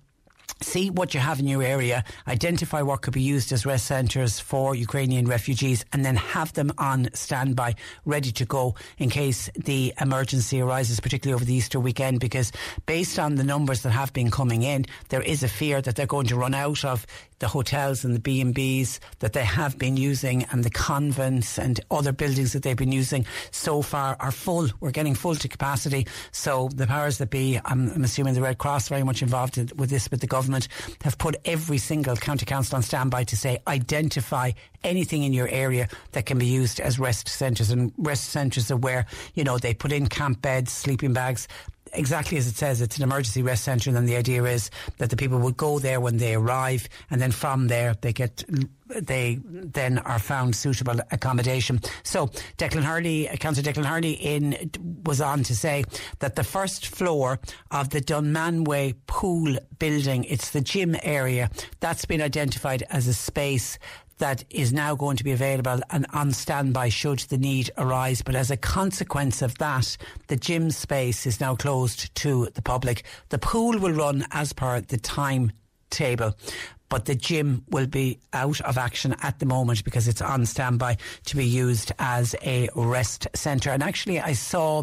see what you have in your area, identify what could be used as rest centres for Ukrainian refugees, and then have them on standby, ready to go in case the emergency arises, particularly over the Easter weekend. Because based on the numbers that have been coming in, there is a fear that they're going to run out of the hotels and the B&Bs that they have been using and the convents and other buildings that they've been using so far are full. We're getting full to capacity. So the powers that be, I'm, I'm assuming the Red Cross very much involved in, with this with the government, have put every single county council on standby to say identify anything in your area that can be used as rest centres. And rest centres are where, you know, they put in camp beds, sleeping bags, exactly as it says, it's an emergency rest centre, and then the idea is that the people would go there when they arrive, and then from there they get they then are found suitable accommodation. So Declan Hurley, uh, Councillor Declan Hurley, in was on to say that the first floor of the Dunmanway Pool building, it's the gym area, that's been identified as a space that is now going to be available and on standby should the need arise. But as a consequence of that, the gym space is now closed to the public. The pool will run as per the timetable but the gym will be out of action at the moment because it's on standby to be used as a rest centre. And actually, I saw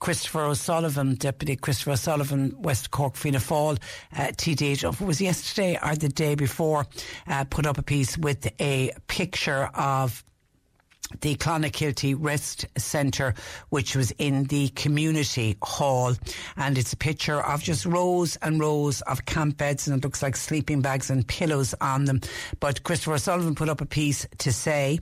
Christopher O'Sullivan, Deputy Christopher O'Sullivan, West Cork Fianna Fáil, uh, TD, it was yesterday or the day before, uh, put up a piece with a picture of the Clonakilty Rest Centre, which was in the community hall. And it's a picture of just rows and rows of camp beds, and it looks like sleeping bags and pillows on them. But Christopher Sullivan put up a piece to say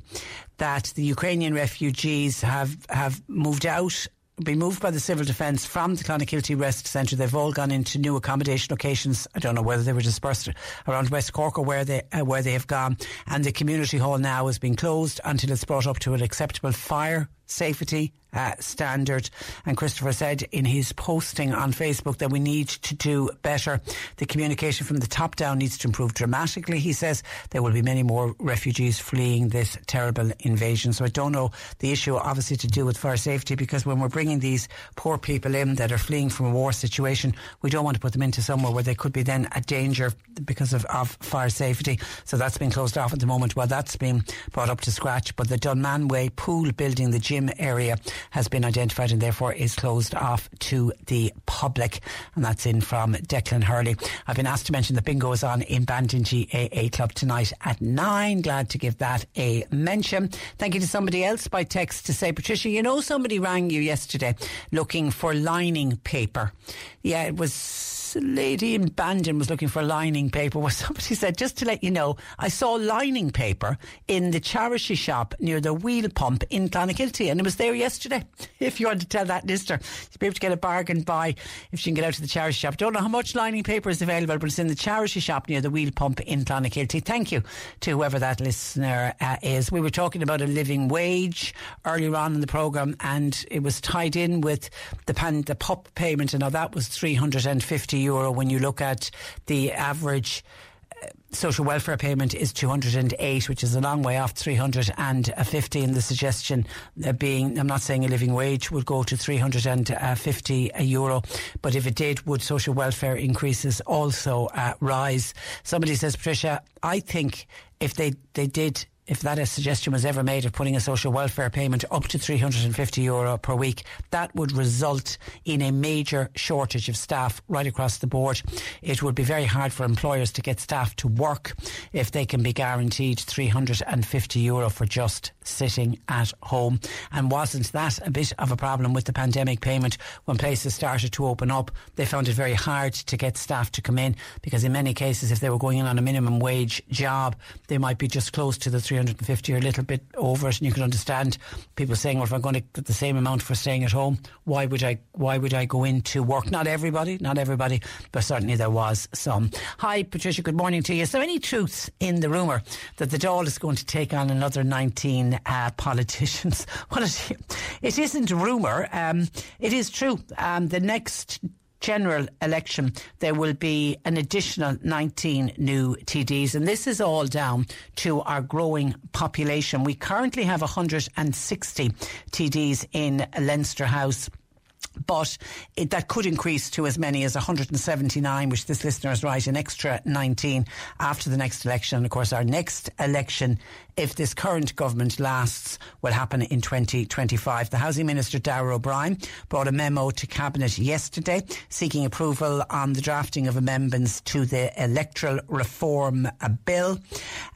that the Ukrainian refugees have, have moved out been moved by the Civil Defence from the Clonakilty Rest Centre. They've all gone into new accommodation locations. I don't know whether they were dispersed around West Cork or where they uh, where they have gone. And the community hall now has been closed until it's brought up to an acceptable fire safety uh, standard. And Christopher said in his posting on Facebook that we need to do better. The communication from the top down needs to improve dramatically. He says there will be many more refugees fleeing this terrible invasion. So I don't know the issue, obviously, to do with fire safety because when we're bringing these poor people in that are fleeing from a war situation, we don't want to put them into somewhere where they could be then a danger because of, of fire safety. So that's been closed off at the moment. Well, that's been brought up to scratch. But the Dunmanway pool building, the gym area, has been identified and therefore is closed off to the public. And that's in from Declan Hurley. I've been asked to mention that bingo is on in Bandon GAA Club tonight at nine. Glad to give that a mention. Thank you to somebody else by text to say, Patricia, you know somebody rang you yesterday looking for lining paper. Yeah, it was a lady in Bandon was looking for lining paper. Well, somebody said, just to let you know, I saw lining paper in the charity shop near the wheel pump in Clonakilty, and it was there yesterday. If you want to tell that listener, you'll be able to get a bargain buy if she can get out to the charity shop. Don't know how much lining paper is available, but it's in the charity shop near the wheel pump in Clonakilty. Thank you to whoever that listener uh, is. We were talking about a living wage earlier on in the programme, and it was tied in with the, pan, the PUP payment, and now that was 350 euro when you look at the average uh, social welfare payment is 208, which is a long way off 350. And the suggestion uh, being, I'm not saying a living wage would go to 350 a euro, but if it did, would social welfare increases also uh, rise? Somebody says, Patricia, I think if they, they did if that a suggestion was ever made of putting a social welfare payment up to 350 euro per week, that would result in a major shortage of staff right across the board. It would be very hard for employers to get staff to work if they can be guaranteed 350 euro for just sitting at home. And wasn't that a bit of a problem with the pandemic payment when places started to open up? They found it very hard to get staff to come in because in many cases, if they were going in on a minimum wage job, they might be just close to the 350 or a little bit over it, and you can understand people saying, "Well, if I'm going to get the same amount for staying at home, why would I? Why would I go into work?" Not everybody, not everybody, but certainly there was some. Hi, Patricia. Good morning to you. Is there any truth in the rumour that the Dáil is going to take on another 19 uh, politicians? Well, it, it isn't rumour. Um, it is true. Um, the next general election, there will be an additional 19 new TDs. And this is all down to our growing population. We currently have 160 TDs in Leinster House but it, that could increase to as many as 179, which this listener is right, an extra 19 after the next election. And of course, our next election, if this current government lasts, will happen in 2025. The Housing Minister, Darragh O'Brien, brought a memo to Cabinet yesterday seeking approval on the drafting of amendments to the Electoral Reform Bill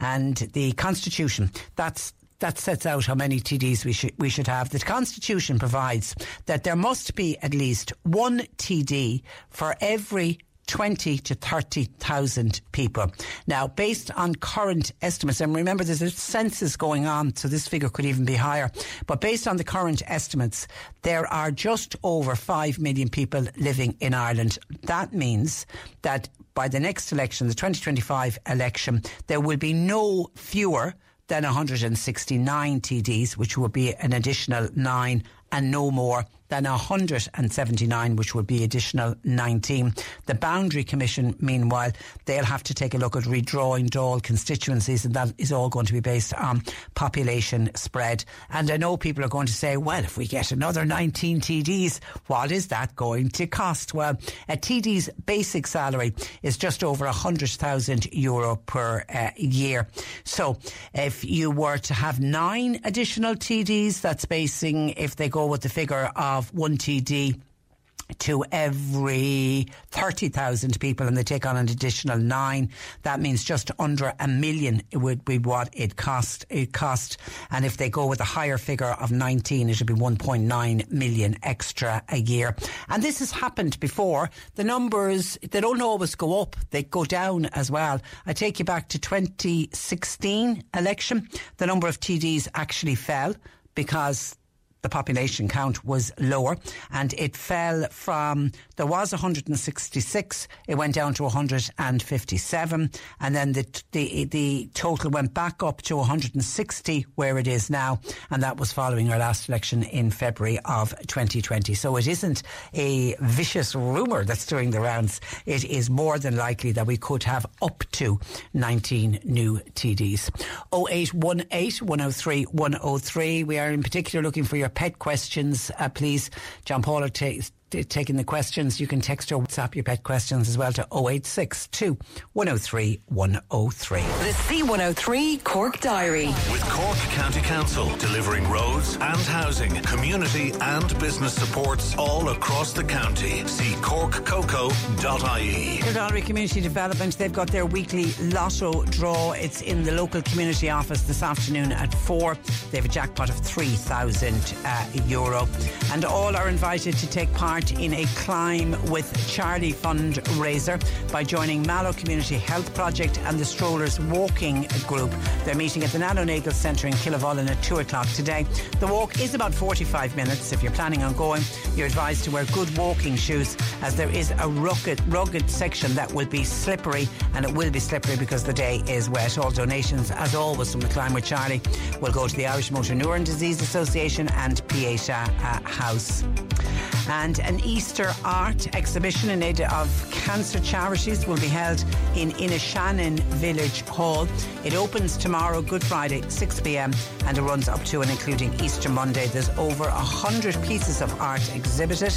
and the Constitution. That's that sets out how many TDs we should we should have. The Constitution provides that there must be at least one TD for every 20 to 30,000 people. Now, based on current estimates, and remember there's a census going on, so this figure could even be higher, but based on the current estimates, there are just over 5 million people living in Ireland. That means that by the next election, the 2025 election, there will be no fewer than 169 TDs, which would be an additional nine and no more than 179, which would be additional 19. The Boundary Commission, meanwhile, they'll have to take a look at redrawing Dáil constituencies, and that is all going to be based on population spread. And I know people are going to say, well, if we get another 19 TDs, what is that going to cost? Well, a TD's basic salary is just over 100,000 euro per uh, year. So if you were to have nine additional TDs, that's basing, if they go with the figure of of 1 TD to every 30,000 people and they take on an additional nine. That means just under a million would be what it cost. It cost. And if they go with a higher figure of 19, it would be 1.9 million extra a year. And this has happened before. The numbers, they don't always go up. They go down as well. I take you back to 2016 election. The number of TDs actually fell because the population count was lower and it fell from, there was 166, it went down to 157 and then the, the, the total went back up to 160 where it is now and that was following our last election in February of 2020. So it isn't a vicious rumour that's doing the rounds. It is more than likely that we could have up to 19 new TDs. 0818 103 103. We are in particular looking for your pet questions, uh, please. John Paul are t- taking the questions. You can text or WhatsApp your pet questions as well to 0862 103 103. The C103 Cork Diary. With Cork County Council delivering roads and housing, community and business supports all across the county. See corkcoco.ie. Kildare Community Development, they've got their weekly lotto draw. It's in the local community office this afternoon at 4. They have a jackpot of 3,000 uh, euro. And all are invited to take part in a Climb with Charlie fundraiser by joining Mallow Community Health Project and the Strollers Walking Group. They're meeting at the Nagle Centre in Killavullen at 2 o'clock today. The walk is about 45 minutes. If you're planning on going, you're advised to wear good walking shoes as there is a rugged, rugged section that will be slippery and it will be slippery because the day is wet. All donations, as always, from the Climb with Charlie will go to the Irish Motor Neuron Disease Association and Pieta uh, House. And an Easter art exhibition in aid of cancer charities will be held in Inishannon Village Hall. It opens tomorrow, Good Friday, 6 pm, and it runs up to and including Easter Monday. There's over a hundred pieces of art exhibited,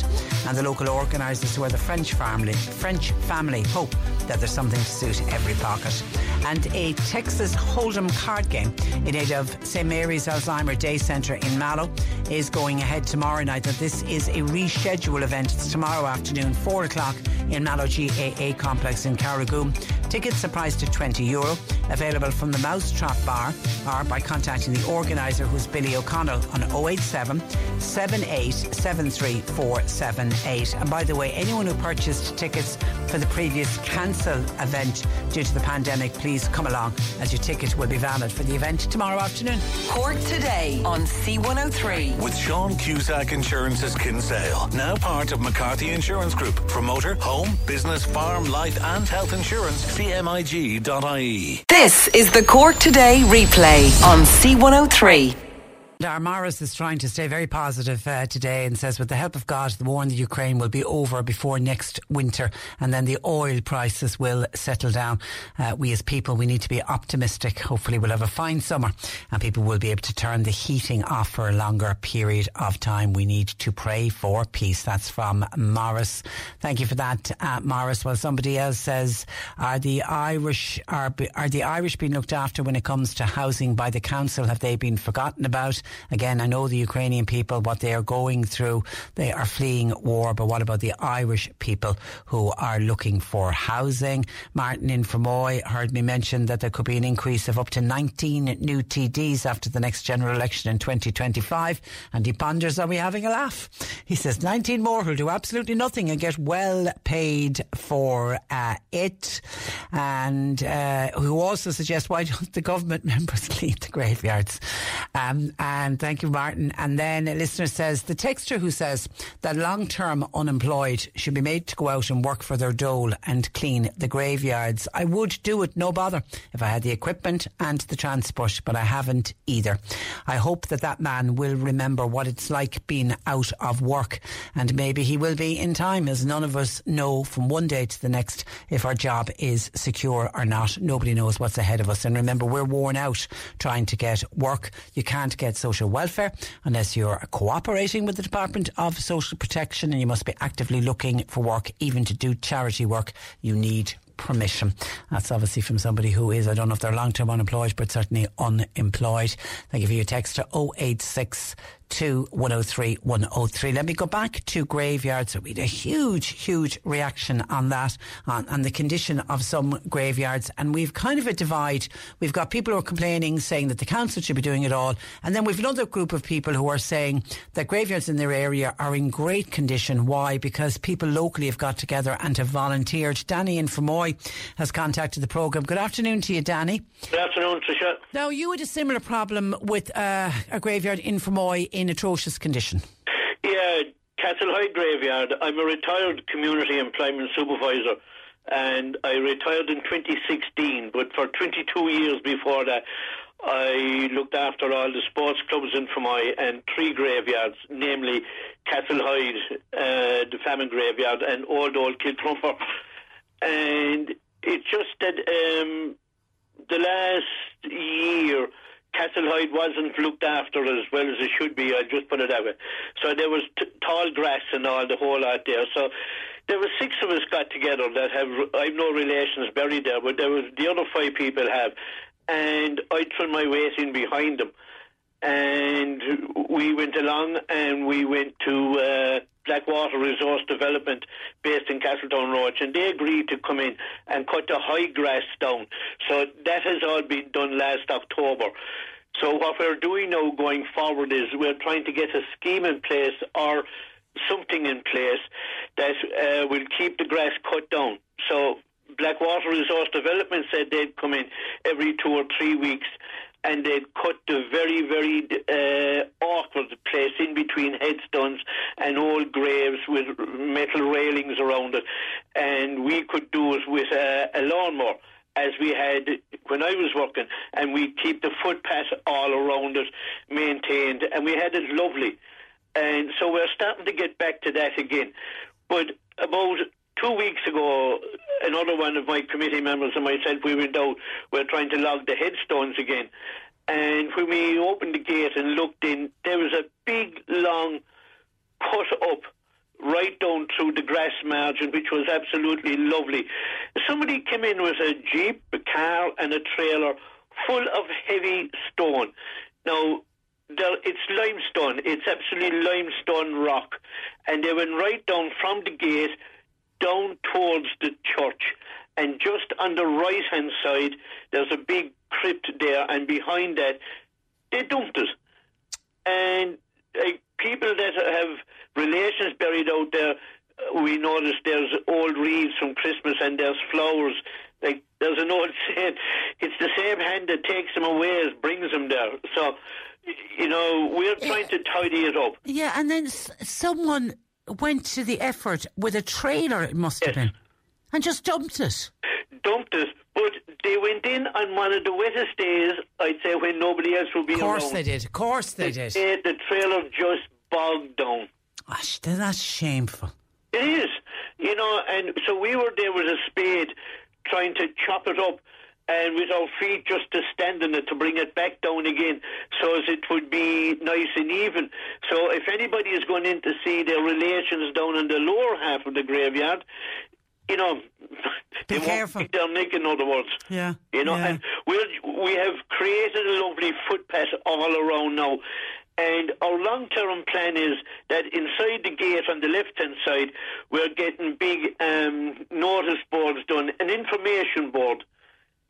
and the local organisers, who are the French family, French family, hope that there's something to suit every pocket. And a Texas Hold'em card game in aid of St Mary's Alzheimer Day Centre in Mallow is going ahead tomorrow night. That this is a rescheduled event. It's tomorrow afternoon, four o'clock in Mallow GAA complex in Carrigoon. Tickets are priced at 20 euro, available from the Mousetrap Bar or by contacting the organiser who's Billy O'Connell on 087 7873478. And by the way, anyone who purchased tickets for the previous cancel event due to the pandemic, please please come along as your ticket will be valid for the event tomorrow afternoon. Cork today on C103. With Sean Cusack Insurance's Kinsale, now part of McCarthy Insurance Group. For motor, home, business, farm, life, and health insurance, cmig.ie. This is the Cork Today replay on C103. Morris is trying to stay very positive uh, today and says, with the help of God, the war in the Ukraine will be over before next winter and then the oil prices will settle down. Uh, we as people, we need to be optimistic. Hopefully we'll have a fine summer and people will be able to turn the heating off for a longer period of time. We need to pray for peace. That's from Morris. Thank you for that, uh, Morris. Well, somebody else says, are the Irish, are, are the Irish being looked after when it comes to housing by the council? Have they been forgotten about? Again, I know the Ukrainian people, what they are going through, they are fleeing war, but what about the Irish people who are looking for housing? Martin in Fermoy heard me mention that there could be an increase of up to 19 new TDs after the next general election in 2025, and he ponders, are we having a laugh? He says 19 more who'll do absolutely nothing and get well paid for uh, it, and uh, who also suggests why don't the government members clean the graveyards? Um, and thank you, Martin. And then a listener says the texter who says that long term unemployed should be made to go out and work for their dole and clean the graveyards. I would do it, no bother, if I had the equipment and the transport, but I haven't either. I hope that that man will remember what it's like being out of work, and maybe he will be in time, as none of us know from one day to the next if our job is secure or not. Nobody knows what's ahead of us. And remember, we're worn out trying to get work. You can't get social welfare unless you're cooperating with the Department of Social Protection and you must be actively looking for work, even to do charity work. You need permission. That's obviously from somebody who is, I don't know if they're long term unemployed, but certainly unemployed. Thank you for your text to 086 to 103 103. Let me go back to graveyards. We had a huge, huge reaction on that, on, on the condition of some graveyards. And we've kind of a divide. We've got people who are complaining, saying that the council should be doing it all. And then we've another group of people who are saying that graveyards in their area are in great condition. Why? Because people locally have got together and have volunteered. Danny in Fermoy has contacted the programme. Good afternoon to you, Danny. Good afternoon, Tricia. Now, you had a similar problem with uh, a graveyard in Fermoy in atrocious condition. Yeah, Castlehyde Graveyard. I'm a retired community employment supervisor and I retired in 2016, but for 22 years before that, I looked after all the sports clubs in Fermoy and three graveyards, namely Castlehyde, uh, the Famine Graveyard, and Old Old Kilcrumper. And it's just that um, the last year, Castlehyde wasn't looked after as well as it should be. I'll just put it that way. So there was t- tall grass and all the whole lot there. So there were six of us got together that have I've no relations buried there, but there was the other five people have, and I threw my weight in behind them, and we went along and we went to. Uh, Blackwater Resource Development based in Castletown Road, and they agreed to come in and cut the high grass down. So that has all been done last October. So what we're doing now going forward is we're trying to get a scheme in place or something in place that uh, will keep the grass cut down. So Blackwater Resource Development said they'd come in every two or three weeks and they'd cut the very, very uh, awkward place in between headstones and old graves with metal railings around it. And we could do it with a, a lawnmower as we had when I was working, and we keep the footpath all around it maintained, and we had it lovely. And so we're starting to get back to that again. But about two weeks ago, another one of my committee members and myself, we went out, we are trying to log the headstones again. And when we opened the gate and looked in, there was a big, long cut up right down through the grass margin, which was absolutely lovely. Somebody came in with a jeep, a car, and a trailer full of heavy stone. Now, it's limestone. It's absolutely limestone rock. And they went right down from the gate down towards the church. And just on the right hand side, there's a big crypt there, and behind that, they dumped it. And like, people that have relations buried out there, uh, we notice there's old wreaths from Christmas and there's flowers Like there's an old saying, it's the same hand that takes them away as brings them there. So, you know, we're trying to tidy it up. Yeah, and then s- someone went to the effort with a trailer, it must have been, and just dumped it. Dumped it, but they went in on one of the wettest days, I'd say, when nobody else would be around. Of course around. they did. Of course they did. Eh, The trailer just bogged down. Gosh, that's shameful. It is, you know, and so we were there with a spade trying to chop it up and with our feet just to stand in it to bring it back down again so as it would be nice and even. So if anybody is going in to see their relations down in the lower half of the graveyard, you know, Be they careful. won't neck, in other words. Yeah. You know, yeah. and we're, we have created a lovely footpath all around now. And our long term plan is that inside the gate on the left hand side, we're getting big um, notice boards done, an information board,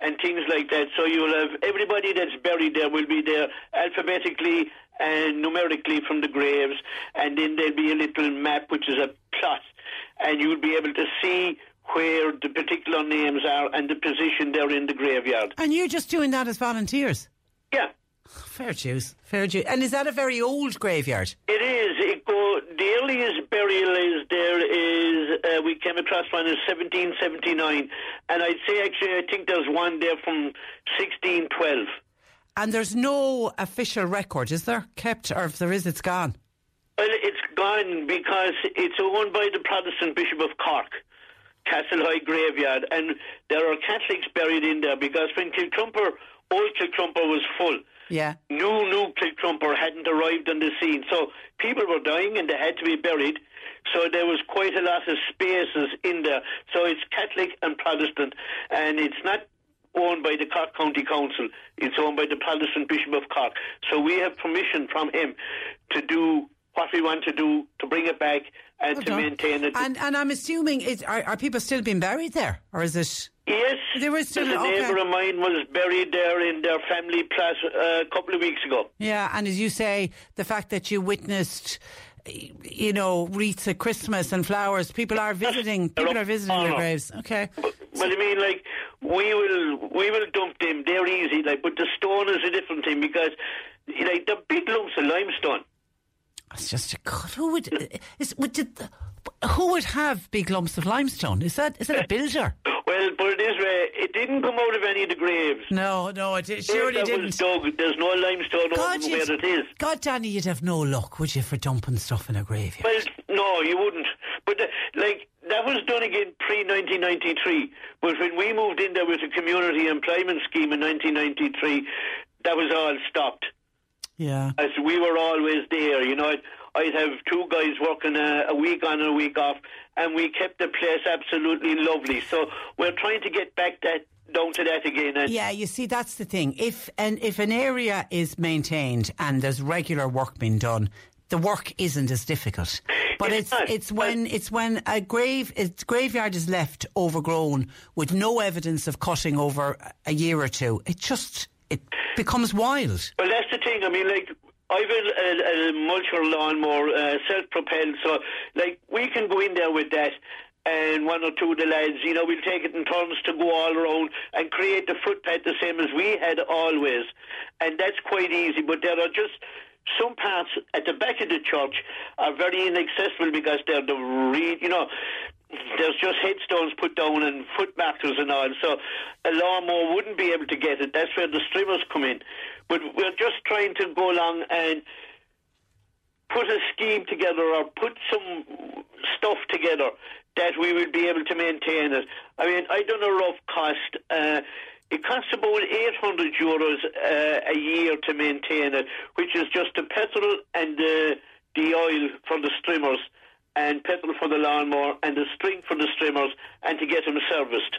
and things like that. So you'll have everybody that's buried there will be there alphabetically and numerically from the graves, and then there'll be a little map which is a plot, and you'll be able to see where the particular names are and the position they're in the graveyard. And you're just doing that as volunteers? Yeah. Fair dues. Fair dues. And is that a very old graveyard? It is. It go, the earliest burial is there is uh, we came across one in 1779, and I'd say actually I think there's one there from 1612. And there's no official record, is there? Kept, or if there is, it's gone. Well, it's gone because it's owned by the Protestant Bishop of Cork, Castlehyde Graveyard, and there are Catholics buried in there because when Kilcrumper, old Kilcrumper was full, Yeah. new new Kilcrumper hadn't arrived on the scene, so people were dying and they had to be buried. So there was quite a lot of spaces in there. So it's Catholic and Protestant, and it's not owned by the Cork County Council. It's owned by the Protestant Bishop of Cork. So we have permission from him to do what we want to do to bring it back and to maintain it. And and I'm assuming is are, are people still being buried there, or is it? Yes, They were still- a okay. neighbour of mine was buried there in their family plot uh, a couple of weeks ago. Yeah, and as you say, the fact that you witnessed, you know, wreaths at Christmas and flowers, people are visiting. People are visiting their graves. Okay. Well, I mean, like we will we will dump them. They're easy, like, but the stone is a different thing because, like, the big lumps of limestone. It's just a God. Who would uh, is would did, who would have big lumps of limestone? Is that is that a builder? Well, put it this way, uh, it didn't come out of any of the graves. No, no, it surely that didn't. was dug, there's no limestone God, over where it is. God, Danny, you'd have no luck, would you, for dumping stuff in a graveyard? Well, no, you wouldn't. But the, like that was done again pre 1993. But when we moved in there with the community employment scheme in 1993, that was all stopped. Yeah. As we were always there, you know. I'd, I'd have two guys working a, a week on and a week off, and we kept the place absolutely lovely. So we're trying to get back that down to that again. And Yeah, you see, that's the thing. If an if an area is maintained and there's regular work being done, the work isn't as difficult. But it's it's when it's when a grave its graveyard is left overgrown with no evidence of cutting over a year or two. It just it becomes wild. Well, that's the thing. I mean, like, I've a, a, a mulcher lawnmower, uh, self-propelled, so, like, we can go in there with that and one or two of the lads, you know, we'll take it in turns to go all around and create the footpath the same as we had always. And that's quite easy, but there are just some parts at the back of the church are very inaccessible because they're the re- you know there's just headstones put down and foot and all so a lawnmower wouldn't be able to get it that's where the streamers come in but we're just trying to go along and put a scheme together or put some stuff together that we will be able to maintain it. I mean, I done a rough cost. Uh, it costs about 800 euros uh, a year to maintain it, which is just the petrol and the, the oil for the streamers, and petrol for the lawnmower, and the string for the streamers, and to get them serviced.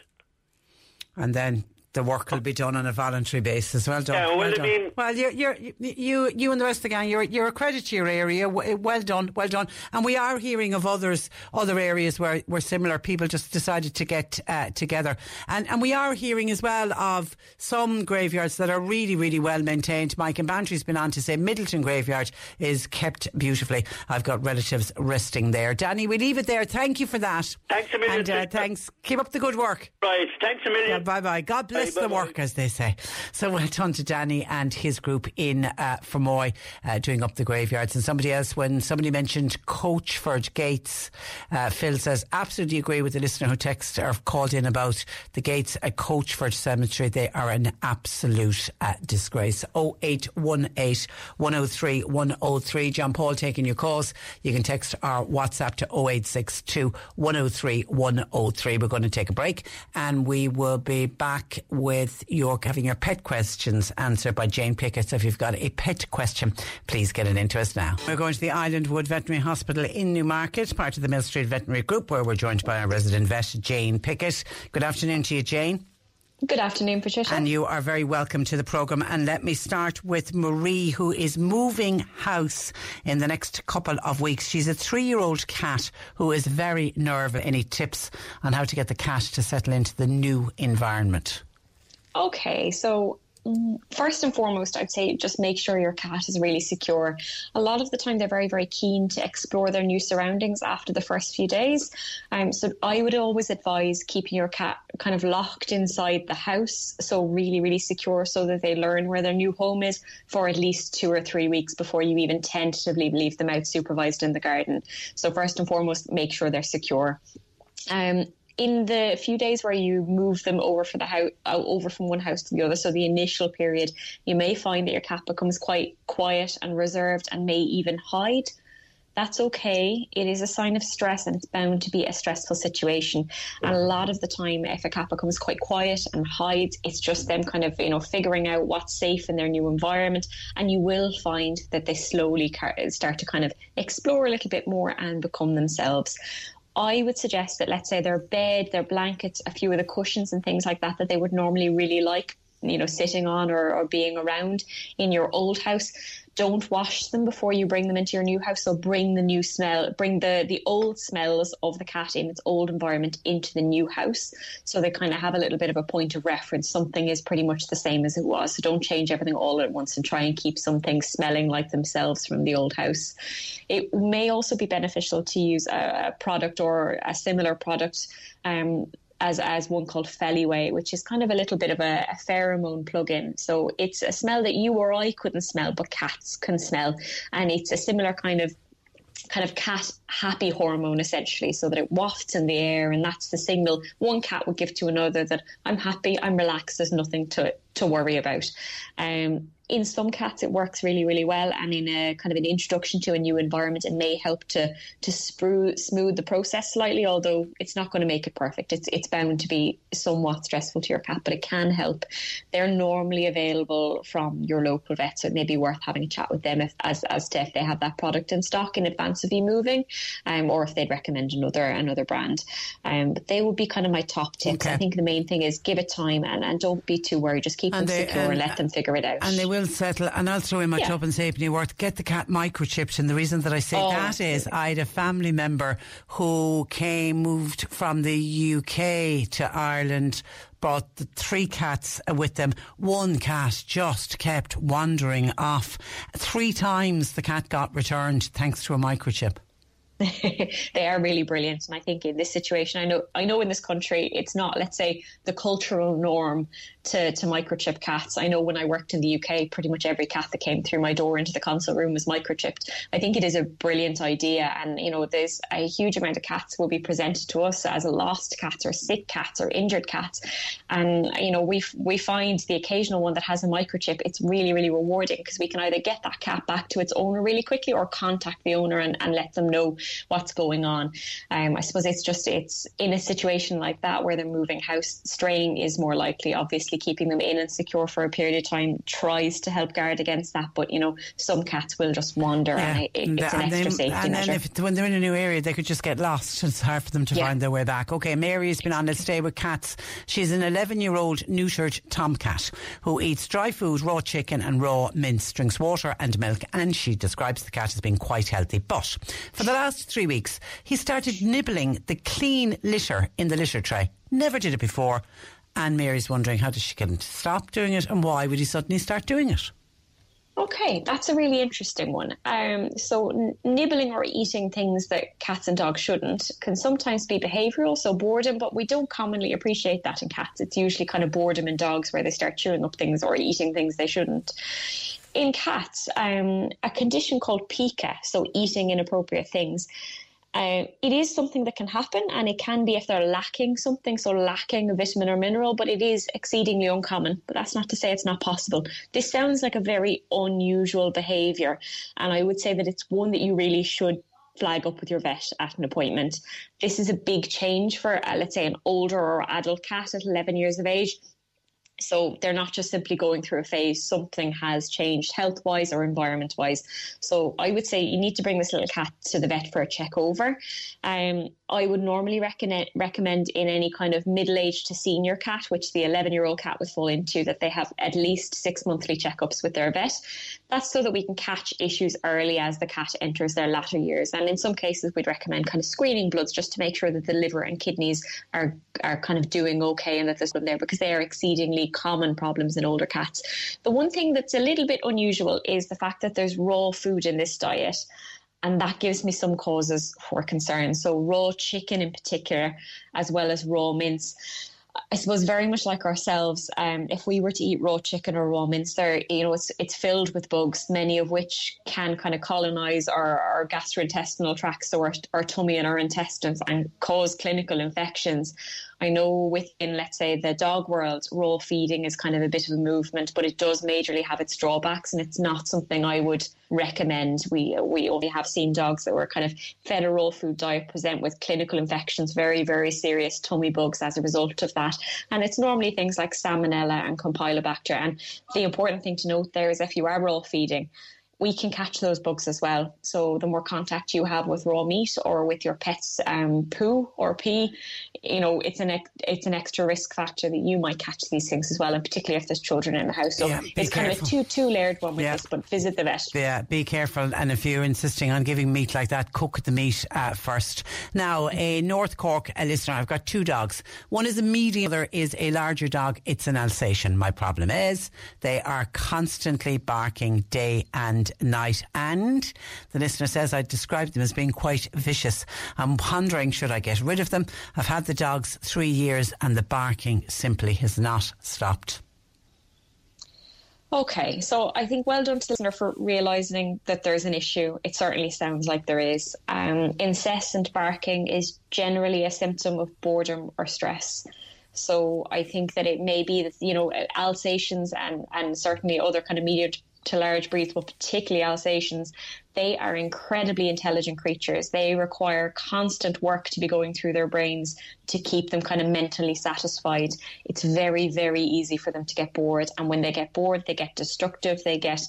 And then the work will be done on a voluntary basis. Well done. Yeah, well, well, I done. mean- well you're, you're, you, you and the rest of the gang, you're, you're a credit to your area. Well done, well done. And we are hearing of others, other areas where, where similar people just decided to get uh, together. And, and we are hearing as well of some graveyards that are really, really well maintained. Mike and Bantry's been on to say Midleton Graveyard is kept beautifully. I've got relatives resting there. Danny, we leave it there. Thank you for that. Thanks a million. And uh, thanks. Keep up the good work. Right, thanks a million. bye bye. God bless the bye-bye. work, as they say. So well done to Danny and his group in uh, Fermoy uh, doing up the graveyards. And somebody else, when somebody mentioned Coachford Gates, uh, Phil says, absolutely agree with the listener who texted or called in about the gates at Coachford Cemetery. They are an absolute uh, disgrace. 0818 103 103. John Paul taking your calls. You can text our WhatsApp to 0862 103 103. We're going to take a break and we will be back with your having your pet questions answered by Jane Pickett. So if you've got a pet question, please get it into us now. We're going to the Island Wood Veterinary Hospital in Newmarket, part of the Mill Street Veterinary Group, where we're joined by our resident vet, Jane Pickett. Good afternoon to you, Jane. Good afternoon, Patricia. And you are very welcome to the programme. And let me start with Marie, who is moving house in the next couple of weeks. She's a three year old cat who is very nervous. Any tips on how to get the cat to settle into the new environment? Okay, so mm, first and foremost, I'd say just make sure your cat is really secure. A lot of the time, they're very, very keen to explore their new surroundings after the first few days. Um, so I would always advise keeping your cat kind of locked inside the house, so really, really secure, so that they learn where their new home is for at least two or three weeks before you even tentatively leave them out supervised in the garden. So first and foremost, make sure they're secure. Um, in the few days where you move them over for the house, over from one house to the other, so the initial period, you may find that your cat becomes quite quiet and reserved and may even hide. That's okay. It is a sign of stress and it's bound to be a stressful situation. And a lot of the time, if a cat becomes quite quiet and hides, it's just them kind of, you know, figuring out what's safe in their new environment. And you will find that they slowly start to kind of explore a little bit more and become themselves. I would suggest that, let's say, their bed, their blankets, a few of the cushions and things like that that they would normally really like, you know, sitting on or, or being around in your old house. Don't wash them before you bring them into your new house. So bring the new smell, bring the the old smells of the cat in its old environment into the new house. So they kind of have a little bit of a point of reference. Something is pretty much the same as it was. So don't change everything all at once and try and keep some things smelling like themselves from the old house. It may also be beneficial to use a, a product or a similar product. Um, as, as one called Feliway, which is kind of a little bit of a, a pheromone plug-in. So it's a smell that you or I couldn't smell, but cats can smell, and it's a similar kind of kind of cat happy hormone essentially so that it wafts in the air. And that's the signal one cat would give to another that I'm happy I'm relaxed there's nothing to to worry about. Um, in some cats it works really really well. And in a kind of an introduction to a new environment it may help to to sprue, smooth the process slightly although it's not going to make it perfect. It's it's bound to be somewhat stressful to your cat but it can help. They're normally available from your local vet so it may be worth having a chat with them if, as as to if they have that product in stock in advance of you moving um, or if they'd recommend another another brand. Um, but they would be kind of my top tips. Okay. I think the main thing is give it time and, and don't be too worried. Just keep And them they- secure and, and- let them figure it out. And they will settle. And I'll throw in my Yeah. club and say, Worth, get the cat microchipped. And the reason that I say Oh, that is I had a family member who came, moved from the UK to Ireland, brought the three cats with them. One cat just kept wandering off. Three times the cat got returned thanks to a microchip. they are really brilliant and i think in this situation i know i know in this country it's not let's say the cultural norm to, to microchip cats. I know when i worked in the uk pretty much every cat that came through my door into the consult room was microchipped. I think it is a brilliant idea and you know there's a huge amount of cats will be presented to us as lost cats or sick cats or injured cats. And you know we we find the occasional one that has a microchip it's really really rewarding because we can either get that cat back to its owner really quickly or contact the owner and, and let them know what's going on. Um, I suppose it's just it's in a situation like that where they're moving house, straying is more likely. Obviously, keeping them in and secure for a period of time tries to help guard against that, but you know some cats will just wander, yeah. and it, it's an extra then, safety and measure. then if when they're in a new area, they could just get lost. It's hard for them to Yeah. find their way back. Okay, Mary has been on Let's Stay with Cats. She's an 11 year old neutered tomcat who eats dry food, raw chicken, and raw mince, drinks water and milk, and she describes the cat as being quite healthy. But for the last three weeks, he started nibbling the clean litter in the litter tray. Never did it before. And Mary's wondering how does she get him to stop doing it and why would he suddenly start doing it? Okay, that's a really interesting one. Um, so, n- nibbling or eating things that cats and dogs shouldn't can sometimes be behavioural, so boredom, but we don't commonly appreciate that in cats. It's usually kind of boredom in dogs where they start chewing up things or eating things they shouldn't. In cats, um, a condition called pica, so eating inappropriate things, uh, it is something that can happen, and it can be if they're lacking something, so lacking a vitamin or mineral, but it is exceedingly uncommon. But that's not to say it's not possible. This sounds like a very unusual behaviour, and I would say that it's one that you really should flag up with your vet at an appointment. This is a big change for, uh, let's say, an older or adult cat at 11 years of age. So they're not just simply going through a phase, something has changed health wise or environment wise. So I would say you need to bring this little cat to the vet for a check over. Um, I would normally recommend, recommend in any kind of middle aged to senior cat, which the 11 year old cat would fall into, that they have at least six monthly checkups with their vet. That's so that we can catch issues early as the cat enters their latter years. And in some cases, we'd recommend kind of screening bloods just to make sure that the liver and kidneys are, are kind of doing okay and that there's blood there because they are exceedingly common problems in older cats. The one thing that's a little bit unusual is the fact that there's raw food in this diet. And that gives me some causes for concern. So, raw chicken in particular, as well as raw mince. I suppose very much like ourselves, um, if we were to eat raw chicken or raw mince, there, you know, it's it's filled with bugs, many of which can kind of colonize our, our gastrointestinal tracts or our tummy and our intestines and cause clinical infections. I know within, let's say, the dog world, raw feeding is kind of a bit of a movement, but it does majorly have its drawbacks, and it's not something I would recommend. We we only have seen dogs that were kind of fed a raw food diet present with clinical infections, very very serious tummy bugs as a result of that, and it's normally things like salmonella and campylobacter. And the important thing to note there is if you are raw feeding we can catch those bugs as well. So the more contact you have with raw meat or with your pet's um, poo or pee, you know, it's an ex- it's an extra risk factor that you might catch these things as well, and particularly if there's children in the house. So Yeah, it's kind of a two two layered one with this. But visit the vet. Yeah, be careful. And if you're insisting on giving meat like that, cook the meat uh, first. Now, a North Cork a listener, I've got two dogs. One is a medium, other is a larger dog. It's an Alsatian. My problem is they are constantly barking day and night. And the listener says I described them as being quite vicious. I'm pondering should I get rid of them? I've had the dogs three years and the barking simply has not stopped. Okay, so I think well done to the listener for realizing that there's an issue. It certainly sounds like there is. Um, incessant barking is generally a symptom of boredom or stress. So I think that it may be that you know Alsatians and and certainly other kind of medium to large breeds, but particularly Alsatians, they are incredibly intelligent creatures. They require constant work to be going through their brains to keep them kind of mentally satisfied. It's very, very easy for them to get bored. And when they get bored, they get destructive, they get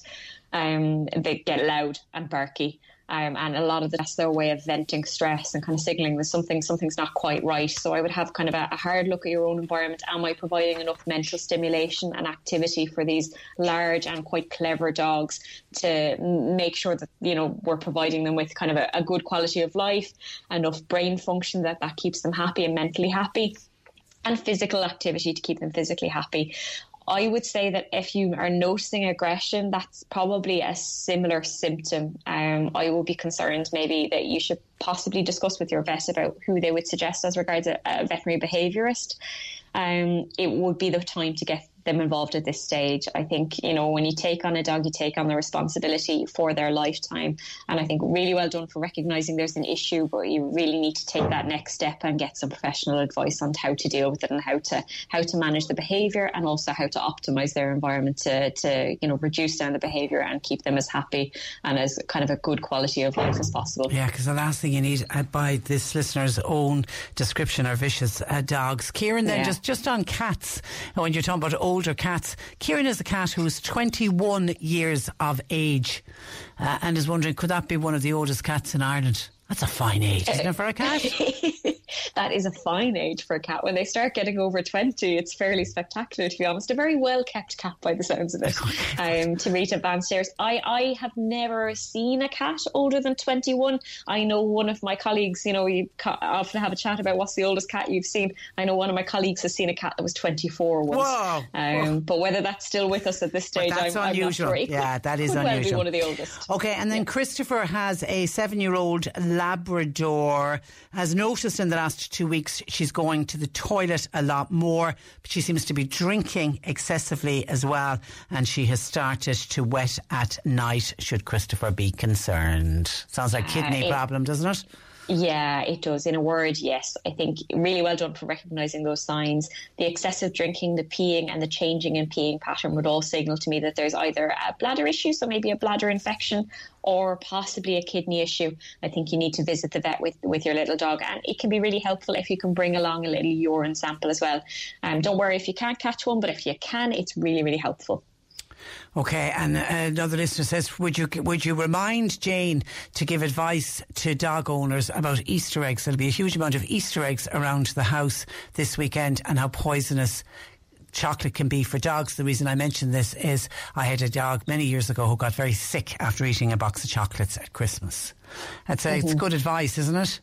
um, they get loud and barky. Um, and a lot of the, that's their way of venting stress and kind of signaling that something something's not quite right. So I would have kind of a, a hard look at your own environment. Am I providing enough mental stimulation and activity for these large and quite clever dogs to make sure that you know we're providing them with kind of a, a good quality of life, enough brain function that that keeps them happy and mentally happy and physical activity to keep them physically happy. I would say that if you are noticing aggression, that's probably a similar symptom. Um, I will be concerned maybe that you should possibly discuss with your vet about who they would suggest as regards a, a veterinary behaviourist. Um, it would be the time to get them involved at this stage. I think, you know, when you take on a dog, you take on the responsibility for their lifetime. And I think really well done for recognizing there's an issue, but you really need to take that next step and get some professional advice on how to deal with it and how to how to manage the behavior and also how to optimize their environment to, to you know, reduce down the behavior and keep them as happy and as kind of a good quality of life as possible. Yeah, because the last thing you need uh, by this listener's own description are vicious uh, dogs. Kieran, then, yeah. just, just on cats, when you're talking about older cats. Kieran is a cat who's 21 years of age uh, and is wondering could that be one of the oldest cats in Ireland? That's a fine age, isn't it, for a cat? that is a fine age for a cat. When they start getting over 20, it's fairly spectacular, to be honest. A very well kept cat, by the sounds of it, um, to meet downstairs. I, I have never seen a cat older than 21. I know one of my colleagues, you know, you often have a chat about what's the oldest cat you've seen. I know one of my colleagues has seen a cat that was 24 once. Whoa. Um, but whether that's still with us at this stage, that's I'm, unusual. I'm not sure. yeah, that is could unusual. Well be one of the oldest. Okay, and then yeah. Christopher has a seven year old Labrador, has noticed in the last two weeks she's going to the toilet a lot more, but she seems to be drinking excessively as well, and she has started to wet at night. Should Christopher be concerned? Sounds like kidney uh, it, problem, doesn't it? Yeah, it does. In a word, yes. I think really well done for recognizing those signs. The excessive drinking, the peeing, and the changing in peeing pattern would all signal to me that there's either a bladder issue, so maybe a bladder infection, or possibly a kidney issue. I think you need to visit the vet with, with your little dog, and it can be really helpful if you can bring along a little urine sample as well. Um, don't worry if you can't catch one, but if you can, it's really, really helpful. Okay, and uh, another listener says, would you would you remind Jane to give advice to dog owners about Easter eggs? There'll be a huge amount of Easter eggs around the house this weekend, and how poisonous chocolate can be for dogs. The reason I mention this is I had a dog many years ago who got very sick after eating a box of chocolates at Christmas. I'd say mm-hmm. it's good advice, isn't it?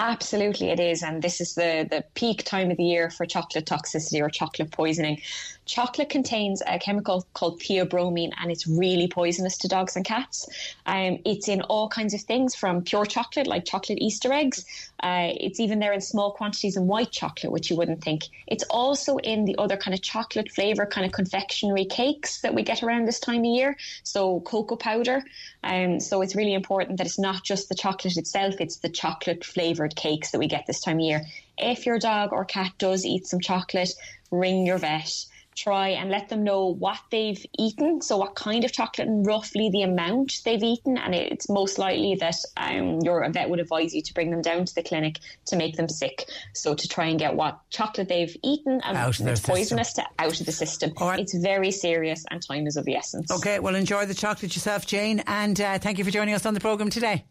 Absolutely, it is, and this is the the peak time of the year for chocolate toxicity or chocolate poisoning. Chocolate contains a chemical called theobromine, and it's really poisonous to dogs and cats. Um, it's in all kinds of things, from pure chocolate, like chocolate Easter eggs. Uh, it's even there in small quantities in white chocolate, which you wouldn't think. It's also in the other kind of chocolate flavor, kind of confectionery cakes that we get around this time of year. So cocoa powder. Um, so it's really important that it's not just the chocolate itself; it's the chocolate flavored cakes that we get this time of year. If your dog or cat does eat some chocolate, ring your vet try and let them know what they've eaten, so what kind of chocolate and roughly the amount they've eaten. And it's most likely that um, your vet would advise you to bring them down to the clinic to make them sick. So to try and get what chocolate they've eaten and out it's poisonous to out of the system. Right. It's very serious and time is of the essence. Okay, well, enjoy the chocolate yourself, Jane, and uh, thank you for joining us on the programme today.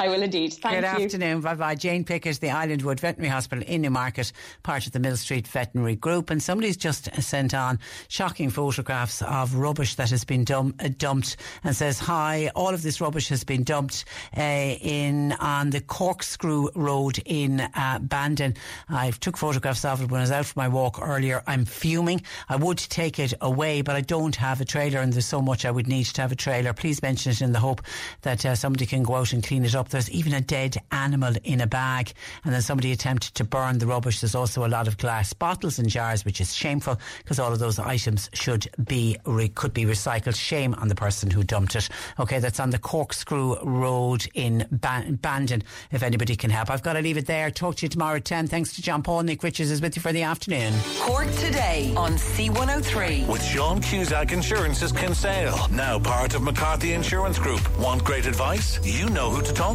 I will indeed. Thank you. Good you. afternoon. Bye bye. Jane Pickett, the Islandwood Veterinary Hospital in Newmarket, part of the Mill Street Veterinary Group. And somebody's just sent on shocking photographs of rubbish that has been dum- uh, dumped and says, Hi, all of this rubbish has been dumped uh, in on the Corkscrew Road in uh, Bandon. I took photographs of it when I was out for my walk earlier. I'm fuming. I would take it away, but I don't have a trailer and there's so much I would need to have a trailer. Please mention it in the hope that uh, somebody can go out and clean it up there's even a dead animal in a bag. And then somebody attempted to burn the rubbish. There's also a lot of glass bottles and jars, which is shameful because all of those items should be could be recycled. Shame on the person who dumped it. Okay, that's on the Corkscrew Road in Bandon. If anybody can help, I've got to leave it there. Talk to you tomorrow at ten. Thanks to John Paul. Nick Richards is with you for the afternoon. Cork today on C103 with Sean Cusack Insurance's Kinsale, now part of McCarthy Insurance Group. Want great advice? You know who to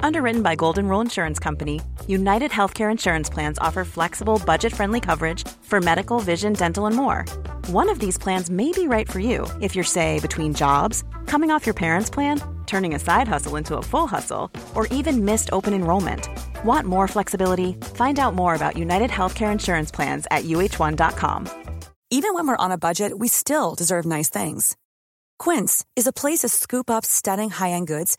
Underwritten by Golden Rule Insurance Company, United Healthcare Insurance Plans offer flexible, budget friendly coverage for medical, vision, dental, and more. One of these plans may be right for you if you're, say, between jobs, coming off your parents' plan, turning a side hustle into a full hustle, or even missed open enrollment. Want more flexibility? Find out more about United Healthcare Insurance Plans at uhone.com. Even when we're on a budget, we still deserve nice things. Quince is a place to scoop up stunning high end goods